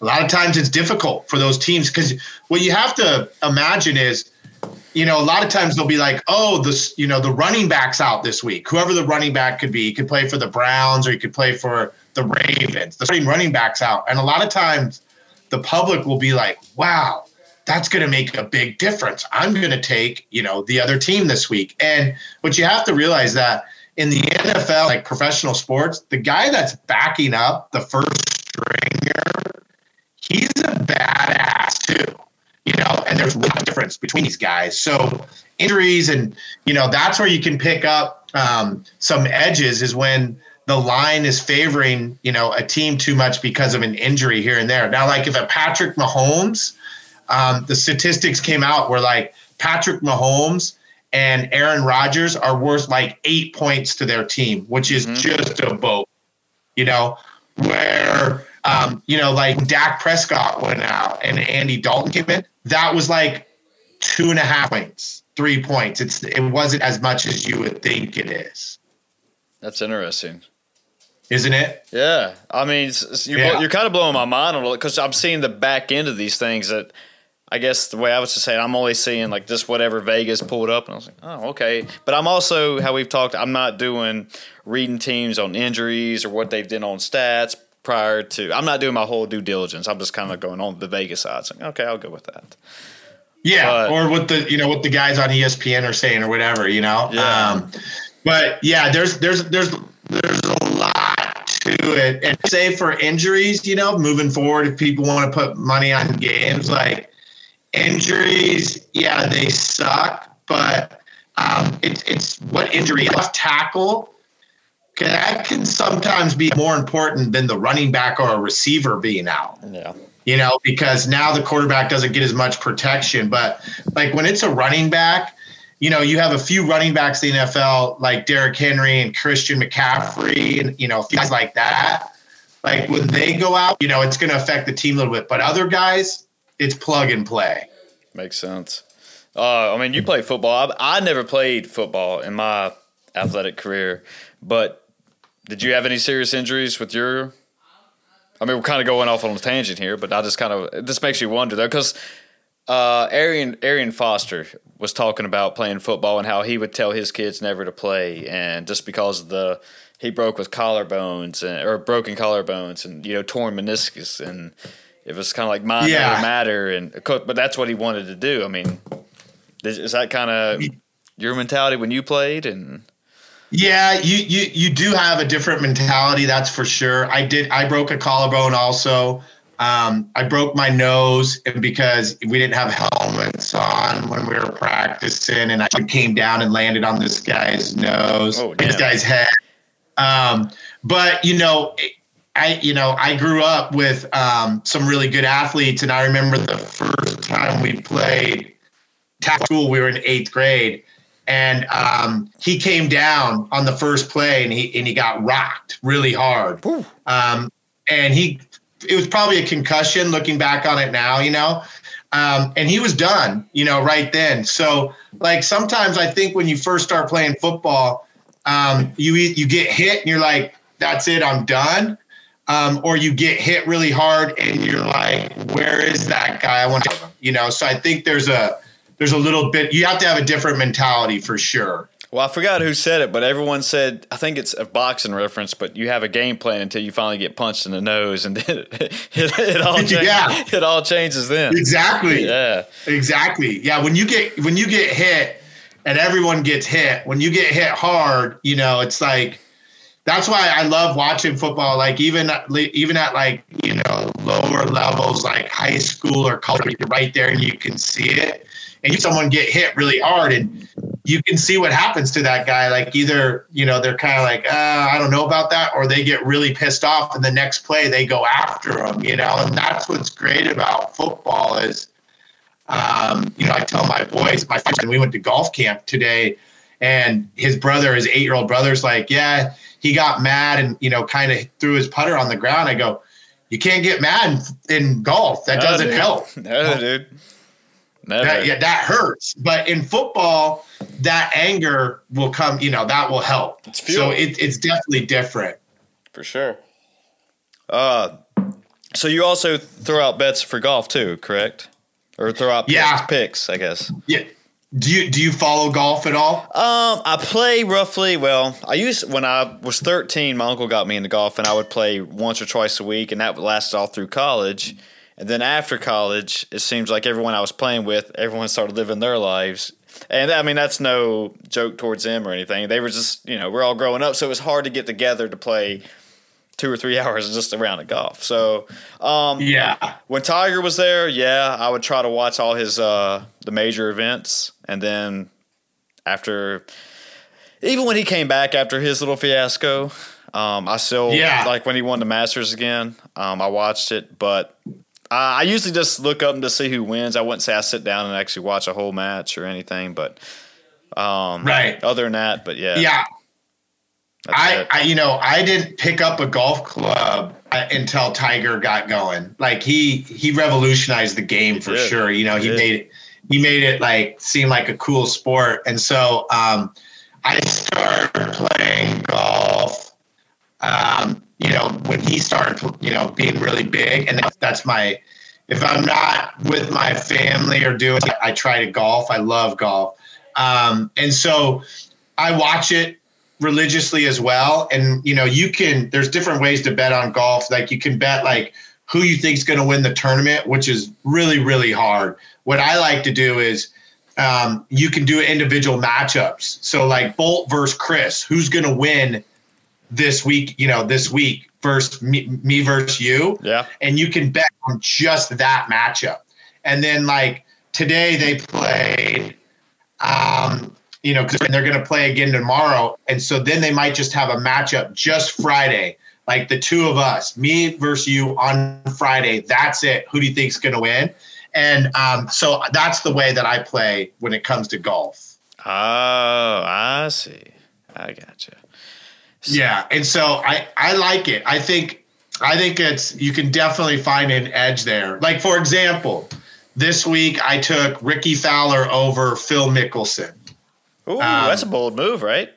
a lot of times it's difficult for those teams because what you have to imagine is, you know, a lot of times they'll be like, oh, this, you know, the running back's out this week. Whoever the running back could be, he could play for the Browns or he could play for the Ravens. The starting running back's out, and a lot of times the public will be like, wow, that's going to make a big difference. I'm going to take, you know, the other team this week. And what you have to realize that in the NFL, like professional sports, the guy that's backing up the first stringer, he's a badass too. You know, and there's a lot of difference between these guys. So injuries and you know that's where you can pick up um, some edges is when the line is favoring you know a team too much because of an injury here and there. Now, like if a Patrick Mahomes um, the statistics came out where like Patrick Mahomes and Aaron Rodgers are worth like eight points to their team, which is mm-hmm. just a boat, you know, where, um, you know, like Dak Prescott went out and Andy Dalton came in. That was like two and a half points, three points. It's it wasn't as much as you would think it is. That's interesting isn't it? Yeah, I mean, you're, yeah. you're kind of blowing my mind a little because I'm seeing the back end of these things that I guess the way I was to say it, I'm only seeing like just whatever Vegas pulled up, and I was like, oh, okay. But I'm also how we've talked. I'm not doing reading teams on injuries or what they've done on stats prior to. I'm not doing my whole due diligence. I'm just kind of going on the Vegas side. So, okay, I'll go with that. Yeah, But- or what the you know what the guys on ESPN are saying or whatever, you know. Yeah. Um, but yeah, there's there's there's there's a lot to it, and say for injuries, you know, moving forward, if people want to put money on games, like injuries, yeah, they suck, but um, it's it's what injury left tackle. can- That can sometimes be more important than the running back or a receiver being out Yeah. you know, because now the quarterback doesn't get as much protection. But like when it's a running back, you know, you have a few running backs in the NFL like Derrick Henry and Christian McCaffrey and, you know, guys like that. Like when they go out, you know, it's going to affect the team a little bit. But other guys, it's plug and play. Makes sense. Uh, I mean, you play football. I, I never played football in my athletic career, but did you have any serious injuries with your? I mean, we're kind of going off on a tangent here, but I just kind of this makes you wonder though, because uh, Arian Arian Foster was talking about playing football and how he would tell his kids never to play, and just because the he broke with collarbones and, or broken collarbones and you know torn meniscus and it was kind of like mind Yeah. over matter and but that's what he wanted to do. I mean, is, that kind of your mentality when you played and Yeah, you, you you do have a different mentality, that's for sure. I did I broke a collarbone also. Um, I broke my nose and because we didn't have helmets on when we were practicing and I came down and landed on this guy's nose, Oh, this guy's head. Um, but you know, I you know I grew up with um, some really good athletes, and I remember the first time we played tackle. We were in eighth grade, and um, he came down on the first play, and he and he got rocked really hard. Um, and he, it was probably a concussion. Looking back on it now, you know. Um, and he was done, you know, right then. So, like sometimes I think when you first start playing football, um, you you get hit and you're like, "That's it, I'm done," um, or you get hit really hard and you're like, "Where is that guy? I want to," you know. So I think there's a there's a little bit. You have to have a different mentality for sure. well, I forgot who said it, but everyone said I think it's a boxing reference, but you have a game plan until you finally get punched in the nose, and [LAUGHS] then it, it, it all [LAUGHS] change, Yeah. it all changes then. Exactly. Yeah, Exactly. Yeah. When you get when you get hit, and everyone gets hit. When you get hit hard, you know it's like that's why I love watching football. Like even even at like you know lower levels, like high school or college, you're right there and you can see it. And someone get hit really hard, and you can see what happens to that guy. Like either you know they're kind of like uh, I don't know about that, or they get really pissed off, and the next play they go after him. You know, and that's what's great about football is um, you know, I tell my boys, my friends, we went to golf camp today, and his brother, his eight year old brother's like, yeah, he got mad and you know, kind of threw his putter on the ground. I go, you can't get mad in, in golf. That No, doesn't dude. help. [LAUGHS] No, dude. Never. That, yeah, that hurts. But in football, that anger will come. You know, that will help. It's so it, it's definitely different. For sure. Uh, so you also throw out bets for golf too, correct? Or throw out picks, Yeah. picks, I guess. Yeah. Do you do you follow golf at all? Um, I play roughly. Well, I used when I was thirteen. My uncle got me into golf, and I would play once or twice a week, and that lasted all through college. And then after college, it seems like everyone I was playing with, everyone started living their lives. And I mean, that's no joke towards them or anything. They were just, you know, we're all growing up, so it was hard to get together to play two or three [LAUGHS] hours just a round of golf. So, um, Yeah. when Tiger was there, yeah, I would try to watch all his uh the major events, and then after, even when he came back after his little fiasco, um, I still Yeah. like when he won the Masters again. Um, I watched it, but uh, I usually just look up to see who wins. I wouldn't say I sit down and actually watch a whole match or anything, but um, Right. Other than that, but yeah, Yeah. I. I, you know, I didn't pick up a golf club uh, until Tiger got going. Like he, he revolutionized the game for sure. You know, he made he made it like seem like a cool sport. And so, um, I started playing golf, um, you know, when he started, you know, being really big, and that's, my, if I'm not with my family or doing, I try to golf. I love golf, um, and so I watch it religiously as well. And you know, you can. There's different ways to bet on golf. Like you can bet like who you think is going to win the tournament, which is really really hard. What I like to do is um, you can do individual matchups. So like Bolt versus Chris, who's going to win this week? You know, this week versus me, me versus you. Yeah. And you can bet on just that matchup. And then like today they played, um, you know, because they're going to play again tomorrow, and so then they might just have a matchup just Friday. Like the two of us, me versus you on Friday. That's it. Who do you think's going to win? And um, so that's the way that I play when it comes to golf. Oh, I see. I gotcha. Yeah, and so I I like it. I think I think it's you can definitely find an edge there. Like for example, this week I took Rickie Fowler over Phil Mickelson. Ooh, that's a bold move, right?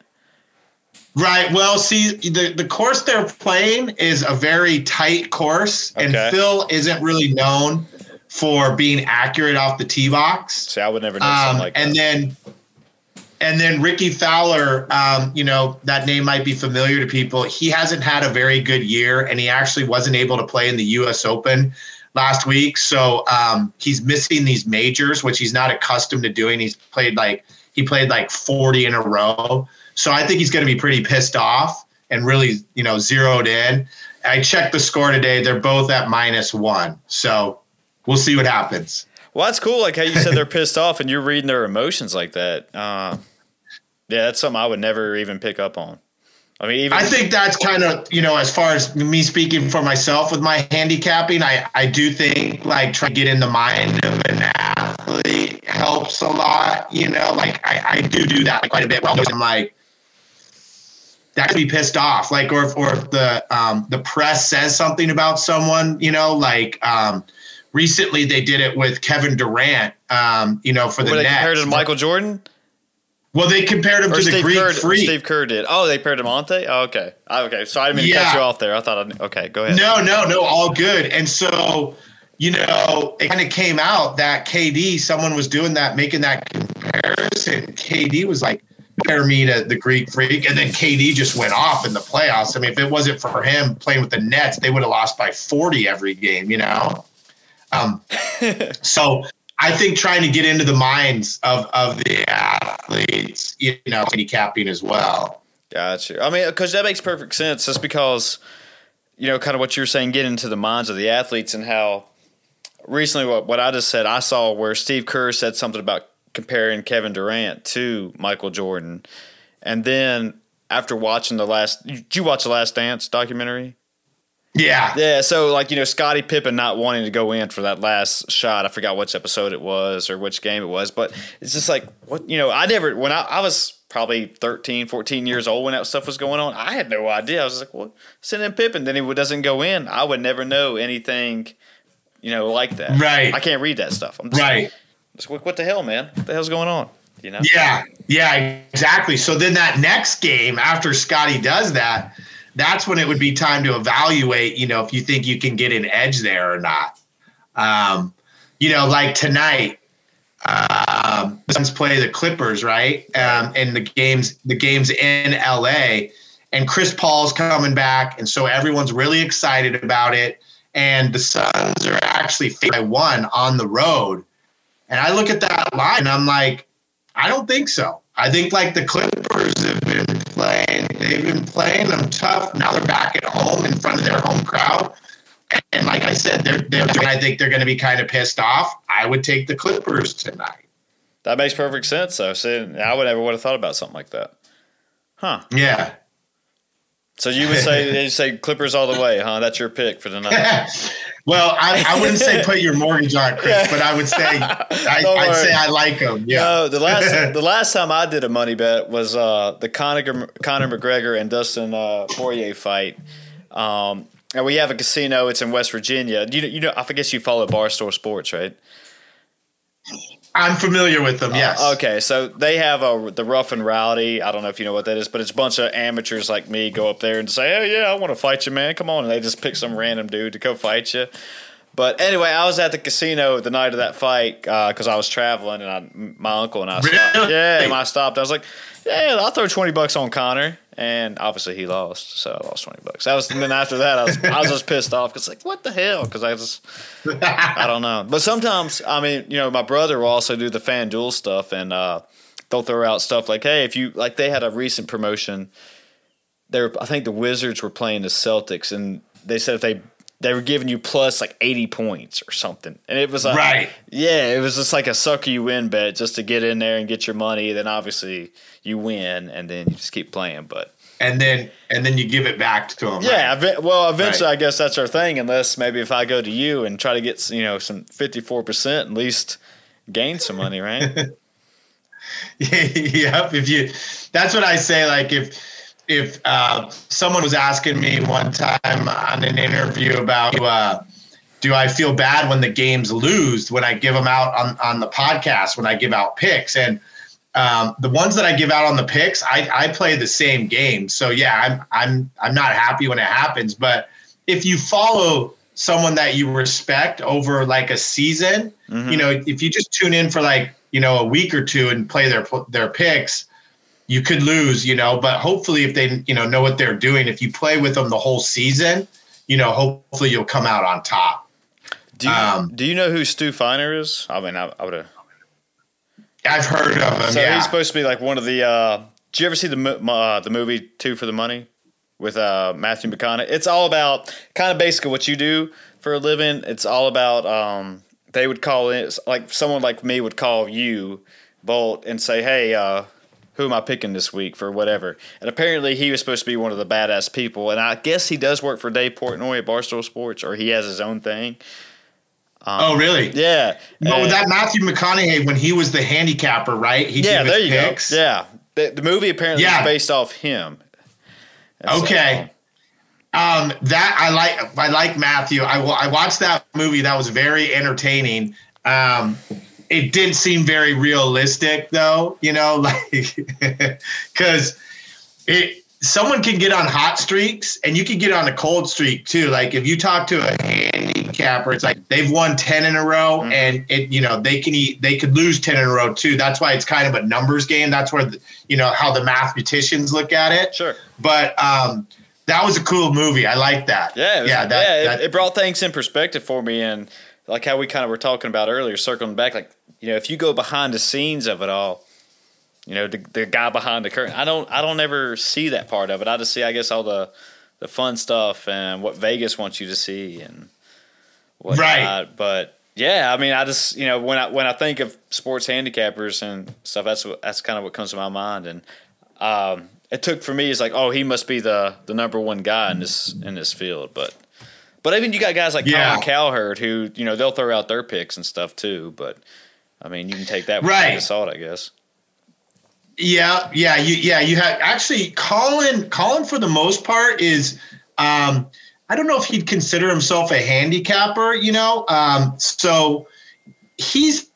Right. Well, see, the, the course they're playing is a very tight course, and Phil isn't really known for being accurate off the tee box. See, I would never know Um, something like and that. then and then Rickie Fowler, um, you know, that name might be familiar to people. He hasn't had a very good year, and he actually wasn't able to play in the U.S. Open last week. So um, he's missing these majors, which he's not accustomed to doing. He's played like he played like 40 in a row. So I think he's going to be pretty pissed off and really, you know, zeroed in. I checked the score today; they're both at minus one. So we'll see what happens. Well, that's cool. Like how you said they're pissed off, and you're reading their emotions like that. Uh, yeah, that's something I would never even pick up on. I mean, even I think that's kind of you know as far as me speaking for myself with my handicapping, I I do think like trying to get in the mind of an athlete helps a lot. You know, like I I do do that quite a bit. Well, I'm like that could be pissed off, like or if, or if the um the press says something about someone, you know, like um recently they did it with Kevin Durant, um you know for the were they Nets. compared to Michael Jordan well, they compared him or to the Steve Greek Kerr? Freak. Steve Kerr did. Oh, they paired him Monte. Oh, okay, Oh, okay. So I didn't mean to cut you off there. I thought. I'd, okay, go ahead. No, no, no, all good. And so, you know, it kind of came out that KD, someone was doing that, making that comparison. KD was like, compare me to the Greek freak. And then KD just went off in the playoffs. I mean, if it wasn't for him playing with the Nets, they would have lost by 40 every game, you know? Um, so I think trying to get into the minds of, of the athletes, you know, handicapping as well. Gotcha. I mean, because that makes perfect sense. Just because, you know, kind of what you were saying, get into the minds of the athletes and how recently what, what I just said, I saw where Steve Kerr said something about comparing Kevin Durant to Michael Jordan. And then after watching the last, did you watch the Last Dance documentary? Yeah. Yeah, so like you know, Scottie Pippen not wanting to go in for that last shot. I forgot which episode it was or which game it was, but it's just like what you know. I never when I, I was probably 13, 14 years old when that stuff was going on. I had no idea. I was like, well, send in Pippen, then he doesn't go in. I would never know anything, you know, like that. Right. I can't read that stuff. I'm just, Right. just, what, what the hell, man? What the hell's going on? You know. Yeah, yeah, exactly. So then that next game after Scottie does that, that's when it would be time to evaluate, you know, if you think you can get an edge there or not. Um, you know, like tonight, um, Suns play the Clippers, right? Um, and the games, the games in LA, and Chris Paul's coming back, and so everyone's really excited about it. And the Suns are actually by one on the road. And I look at that line, and I'm like, I don't think so. I think like the Clippers have been playing, they've been playing them tough. Now they're back at home in front of their home crowd. And like I said, they're, they're I think they're going to be kind of pissed off. I would take the Clippers tonight. That makes perfect sense, though. See, I would never would have thought about something like that. Huh. Yeah. So you would say [LAUGHS] you say Clippers all the way, huh? That's your pick for tonight. [LAUGHS] well, I, I wouldn't say put your mortgage on it, Chris, but I would say [LAUGHS] I, I'd say I like them. Yeah. No, the last [LAUGHS] the last time I did a money bet was uh, the Conor Conor McGregor and Dustin uh, Poirier fight. Um, and we have a casino. It's in West Virginia. You know, you know, I guess you follow Barstool Sports, right? I'm familiar with them. Yes. Uh, okay, so they have a the rough and rowdy. I don't know if you know what that is, but it's a bunch of amateurs like me go up there and say, "Oh yeah, I want to fight you, man. Come on!" And they just pick some random dude to go fight you. But anyway, I was at the casino the night of that fight because I was traveling and I, my uncle and I stopped. Really? Yeah, and I stopped. I was like, yeah, I'll throw 20 bucks on Conor. And obviously he lost, so I lost 20 bucks. That was, and then after that, I was, I was just pissed off because, like, what the hell? Because I just, I don't know. But sometimes, I mean, you know, my brother will also do the FanDuel stuff and uh, they'll throw out stuff like, hey, if you, like, they had a recent promotion. They I think the Wizards were playing the Celtics, and they said if they they were giving you plus like 80 points or something. And it was like, Right. yeah, it was just like a sucker you win bet just to get in there and get your money. Then obviously you win and then you just keep playing. But and then and then you give it back to them. yeah, ev- well, eventually Right. I guess that's our thing. Unless maybe if I go to you and try to get, you know, some 54%, at least gain some money, right? [LAUGHS] yep. If you, that's what I say. Like if if uh, someone was asking me one time on an interview about uh, do I feel bad when the games lose when I give them out on on the podcast when I give out picks? And um, the ones that I give out on the picks I, I play the same game. So yeah I'm I'm I'm not happy when it happens. But if you follow someone that you respect over like a season you know if you just tune in for like you know a week or two and play their their picks you could lose, you know, but hopefully if they, you know, know what they're doing, if you play with them the whole season, you know, hopefully you'll come out on top. Do you, Um, do you know who Stu Feiner is? I mean, I, I would have. I've heard of him. So yeah. he's supposed to be like one of the. Uh, did you ever see the uh, the movie Two for the Money with uh, Matthew McConaughey? It's all about kind of basically what you do for a living. It's all about. Um, they would call it like someone like me would call you, Bolt, and say, "Hey, uh, who am I picking this week for whatever?" And apparently, he was supposed to be one of the badass people. And I guess he does work for Dave Portnoy at Barstool Sports, or he has his own thing. oh, really? Yeah. No, And- that Matthew McConaughey when he was the handicapper, right? He yeah, there you picks. go. Yeah, the, the movie apparently Yeah. is based off him. And so- Okay. Um, that I like. I like Matthew. I, I watched that movie. That was very entertaining. Um, it didn't seem very realistic, though. You know, [LAUGHS] like because it someone can get on hot streaks and you can get on a cold streak too. Like if you talk to a handicapper, it's like they've won ten in a row, and it you know they can eat they could lose ten in a row too. That's why it's kind of a numbers game. That's where the, you know how the mathematicians look at it Sure. but um, that was a cool movie. I like that. Yeah, was- yeah, that, yeah. that- it, it brought things in perspective for me, and like how we kind of were talking about earlier, circling back. Like you know, if you go behind the scenes of it all, you know, the, the guy behind the curtain. I don't, I don't ever see that part of it. I just see, I guess, all the the fun stuff and what Vegas wants you to see and whatnot. Right. But yeah, I mean, I just you know when I when I think of sports handicappers and stuff, that's what that's kind of what comes to my mind. And um, it took for me is like, oh, he must be the the number one guy in this in this field. But but even you got guys like Yeah. Colin Cowherd who you know they'll throw out their picks and stuff too. But I mean, you can take that with a Right. of salt, I guess. yeah, yeah, you, yeah. You have actually Colin. Colin, for the most part, is. Um, I don't know if he'd consider himself a handicapper. You know, um, so he's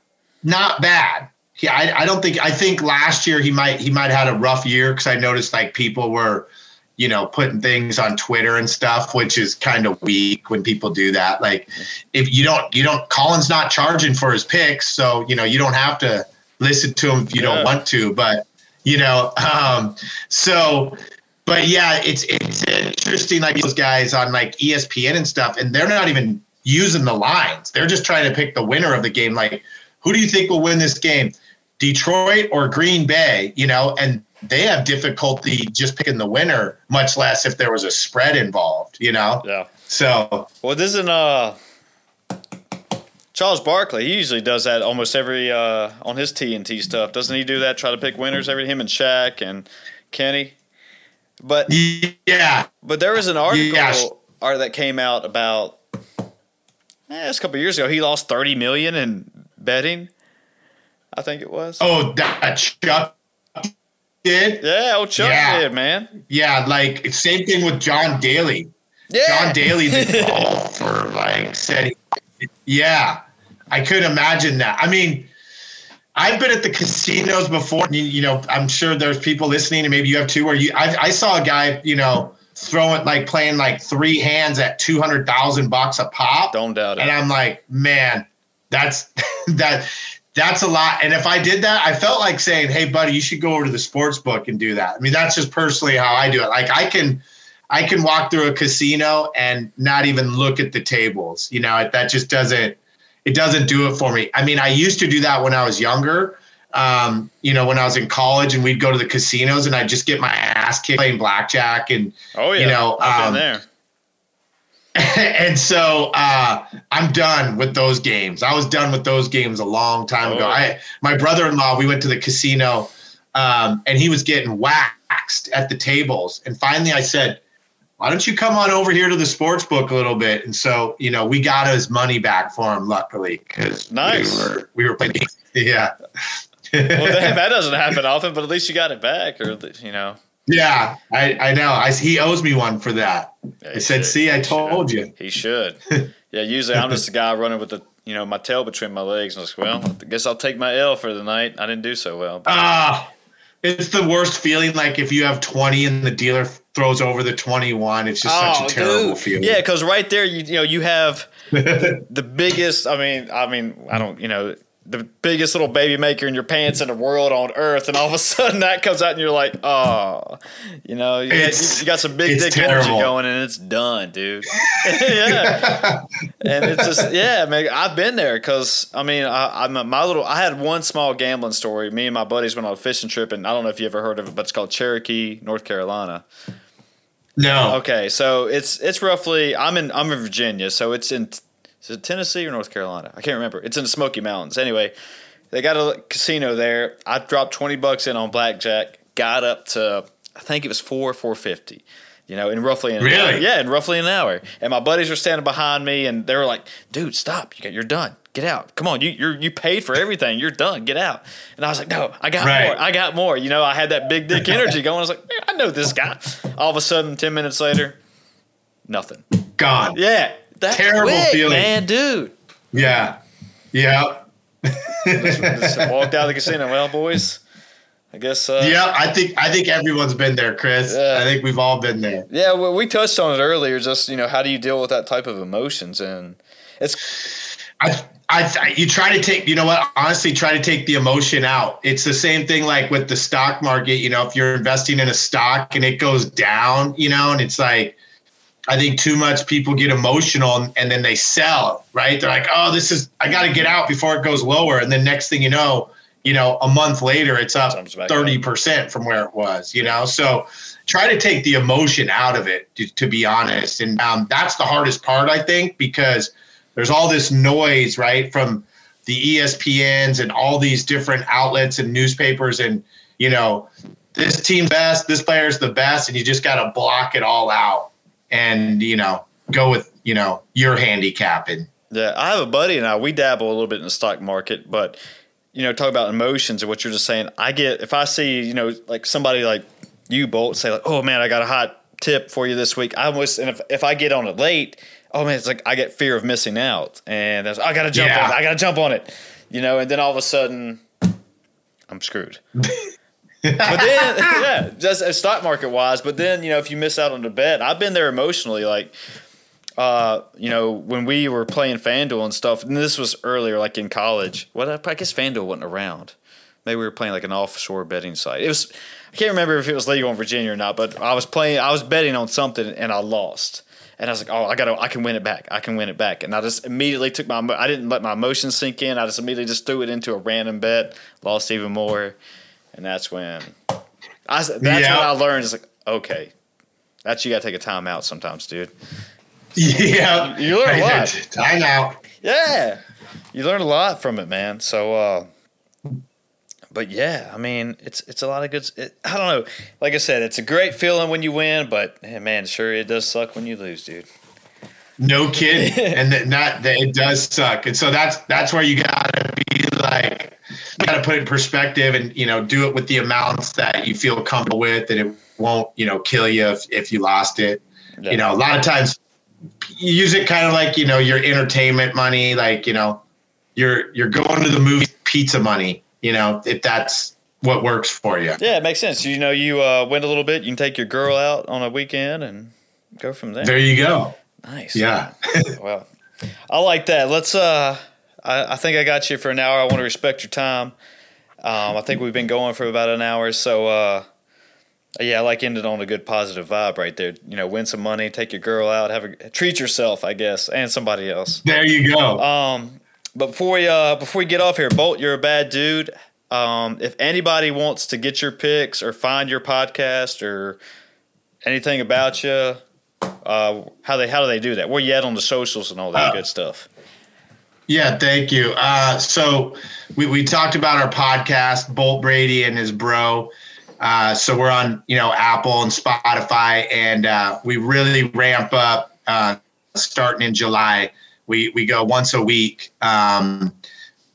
not bad. He, I, I don't think. I think last year he might he might have had a rough year because I noticed like people were, you know, putting things on Twitter and stuff, which is kind of weak when people do that. Like, if you don't, you don't. Colin's not charging for his picks, so you know you don't have to listen to him if you Yeah. don't want to. But you know, um, so. But yeah, it's it's interesting. Like those guys on like ESPN and stuff, and they're not even using the lines. They're just trying to pick the winner of the game. Like, who do you think will win this game? Detroit or Green Bay, you know, and they have difficulty just picking the winner, much less if there was a spread involved, you know? Yeah. So, Well, doesn't uh Charles Barkley? He usually does that almost every uh on his TNT stuff. Doesn't he do that? Try to pick winners every him and Shaq and Kenny. But yeah. but there was an article or that came out about eh, it's a couple years ago. He lost thirty million in betting. I think it was. Oh, that Chuck did? yeah, old Chuck Yeah. did, man. Yeah, like same thing with John Daly. Yeah, John Daly, the [LAUGHS] golfer, like said, yeah, I could imagine that. I mean, I've been at the casinos before. You, you know, I'm sure there's people listening, and maybe you have too. Where you, I, I saw a guy, you know, throwing like playing like three hands at two hundred thousand bucks a pop. Don't doubt it. And. I'm like, man, that's [LAUGHS] that that's a lot. And if I did that, I felt like saying, Hey buddy, you should go over to the sports book and do that. I mean, that's just personally how I do it. Like I can I can walk through a casino and not even look at the tables. You know, that just doesn't it doesn't do it for me. I mean, I used to do that when I was younger. Um, you know, when I was in college and we'd go to the casinos and I'd just get my ass kicked playing blackjack and Oh yeah, you know, um, there. [LAUGHS] and so uh, I'm done with those games. I was done with those games a long time ago. Oh. I my brother-in-law, we went to the casino, um, and he was getting waxed at the tables. And finally, I said, "Why don't you come on over here to the sports book a little bit?" And so, you know, we got his money back for him, luckily, because Nice. we were we were playing. games. [LAUGHS] Yeah. Well, that, [LAUGHS] that doesn't happen often, but at least you got it back, or you know. Yeah, I, I know. I, he owes me one for that. Yeah, I he said, should. "See, I He told should. you." He should. [LAUGHS] Yeah, usually I'm just a guy running with the you know my tail between my legs. And I was like, well, I guess I'll take my L for the night. I didn't do so well. But Ah, it's the worst feeling. Like if you have 20 and the dealer throws over the 21, it's just such a terrible Oh, dude. feeling. Yeah, because right there, you you know, you have [LAUGHS] the biggest. I mean, I mean, I don't, you know, the biggest little baby maker in your pants in the world on earth, and all of a [LAUGHS] sudden that comes out, and you're like, oh, you know, you, It's- you got some big dick energy going, and it's done, dude. [LAUGHS] [LAUGHS] yeah, and it's just yeah, man. I've been there because I mean, I, I'm my little. I had one small gambling story. Me and my buddies went on a fishing trip, and I don't know if you ever heard of it, but it's called Cherokee, North Carolina. no. Okay, so it's it's roughly I'm in I'm in Virginia, so it's in is it Tennessee or North Carolina? I can't remember. It's in the Smoky Mountains. Anyway, they got a casino there. I dropped twenty bucks in on blackjack, got up to I think it was four four fifty. You know, in roughly an Really? hour. Yeah, in roughly an hour. And my buddies were standing behind me, and they were like, "Dude, stop! You got, you're done. Get out. Come on, you you're, you paid for everything. You're done. Get out." And I was like, "No, I got Right. more. I got more." You know, I had that big dick energy going. I was like, I know this guy." All of a sudden, ten minutes later, nothing. Gone. Yeah, that Terrible quick, feeling. man, dude. Yeah. Yeah. Just [LAUGHS] walked out of the casino. Well, boys, I guess. Uh, Yeah. I think I think everyone's been there, Chris. Yeah. I think we've all been there. Yeah, well, we touched on it earlier. Just you know, how do you deal with that type of emotions? And it's I, I, you try to take, you know what? Honestly, try to take the emotion out. It's the same thing like with the stock market. You know, if you're investing in a stock and it goes down, you know, and it's like, I think too much people get emotional and, then they sell, right? They're like, oh, this is, I got to get out before it goes lower. And then next thing you know, you know, a month later, it's up Jumps back up. 30% from where it was, you know? So try to take the emotion out of it, to, to be honest. And um, that's the hardest part, I think, because there's all this noise, right, from the ESPNs and all these different outlets and newspapers. And, you know, this team best, this player's the best, and you just got to block it all out and, you know, go with, you know, your handicap. And Yeah, I have a buddy and I we dabble a little bit in the stock market, but you know, talk about emotions and what you're just saying. I get if I see you know like somebody like you Bolt say like, oh man, I got a hot tip for you this week. I almost and if if I get on it late, oh man, it's like I get fear of missing out, and that's, I got to jump Yeah. on it. I got to jump on it, you know, and then all of a sudden. I'm screwed. [LAUGHS] but then, [LAUGHS] yeah, just as stock market wise. But then, you know, if you miss out on the bet, I've been there emotionally. Like, uh, you know, when we were playing FanDuel and stuff, and this was earlier, like in college. What I guess FanDuel wasn't around. Maybe we were playing like an offshore betting site. It was I can't remember if it was legal in Virginia or not, but I was playing. I was betting on something and I lost. And I was like, "Oh, I got to! I can win it back! I can win it back!" And I just immediately took my. I didn't let my emotions sink in. I just immediately just threw it into a random bet, lost even more, and that's when I. That's Yeah. when I learned. It's like, okay, that's you got to take a time out sometimes, dude. yeah, You learn a lot. Time out. Yeah. You learn a lot from it, man. So uh but yeah, I mean, it's it's a lot of good. It, I don't know. Like I said, it's a great feeling when you win, but eh, man, sure it does suck when you lose, dude. No kid, [LAUGHS] and that, that, that it does suck. And so that's that's where you gotta be like you gotta put it in perspective and you know do it with the amounts that you feel comfortable with and it won't, you know, kill you if, if you lost it. You know, a lot of times you use it kind of like, you know, your entertainment money, like, you know, you're you're going to the movie pizza money, you know, if that's what works for you. Yeah, it makes sense. You know, you uh, win a little bit. You can take your girl out on a weekend and go from there. There you go. Nice. Yeah. [LAUGHS] well, I like that. Let's. uh I, I think I got you for an hour. I want to respect your time. Um, I think we've been going for about an hour, so uh, yeah, I like ending on a good positive vibe right there. You know, win some money, take your girl out, have a treat yourself, I guess, and somebody else. There you go. Um, but before we uh, before we get off here, Bolt, you're a bad dude. Um, if anybody wants to get your picks or find your podcast or anything about you, uh, how they how do they do that? Where you at on the socials and all that Uh, good stuff? Yeah, thank you. Uh, so we, we talked about our podcast, Bolt Brady and his bro. Uh, so we're on, you know, Apple and Spotify, and uh, we really ramp up uh, starting in July. We we go once a week um,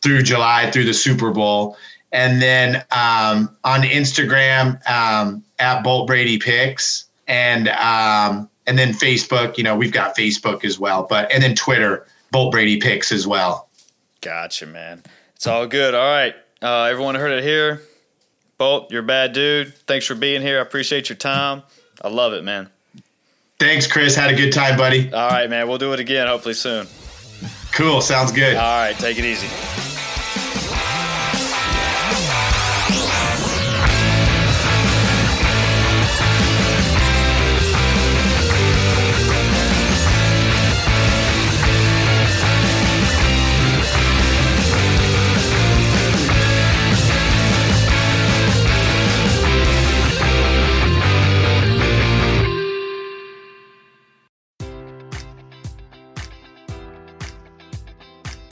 through July through the Super Bowl, and then um, on Instagram um, at Bolt Brady Picks, and um, and then Facebook. You know, we've got Facebook as well, but and then Twitter. Bolt Brady picks as well. Gotcha, man. It's all good. All right, uh, everyone heard it here. Bolt, you're a bad dude. Thanks for being here. I appreciate your time. I love it, man. Thanks, Chris. Had a good time, buddy. All right, man. We'll do it again hopefully soon. Cool. Sounds good. All right, take it easy.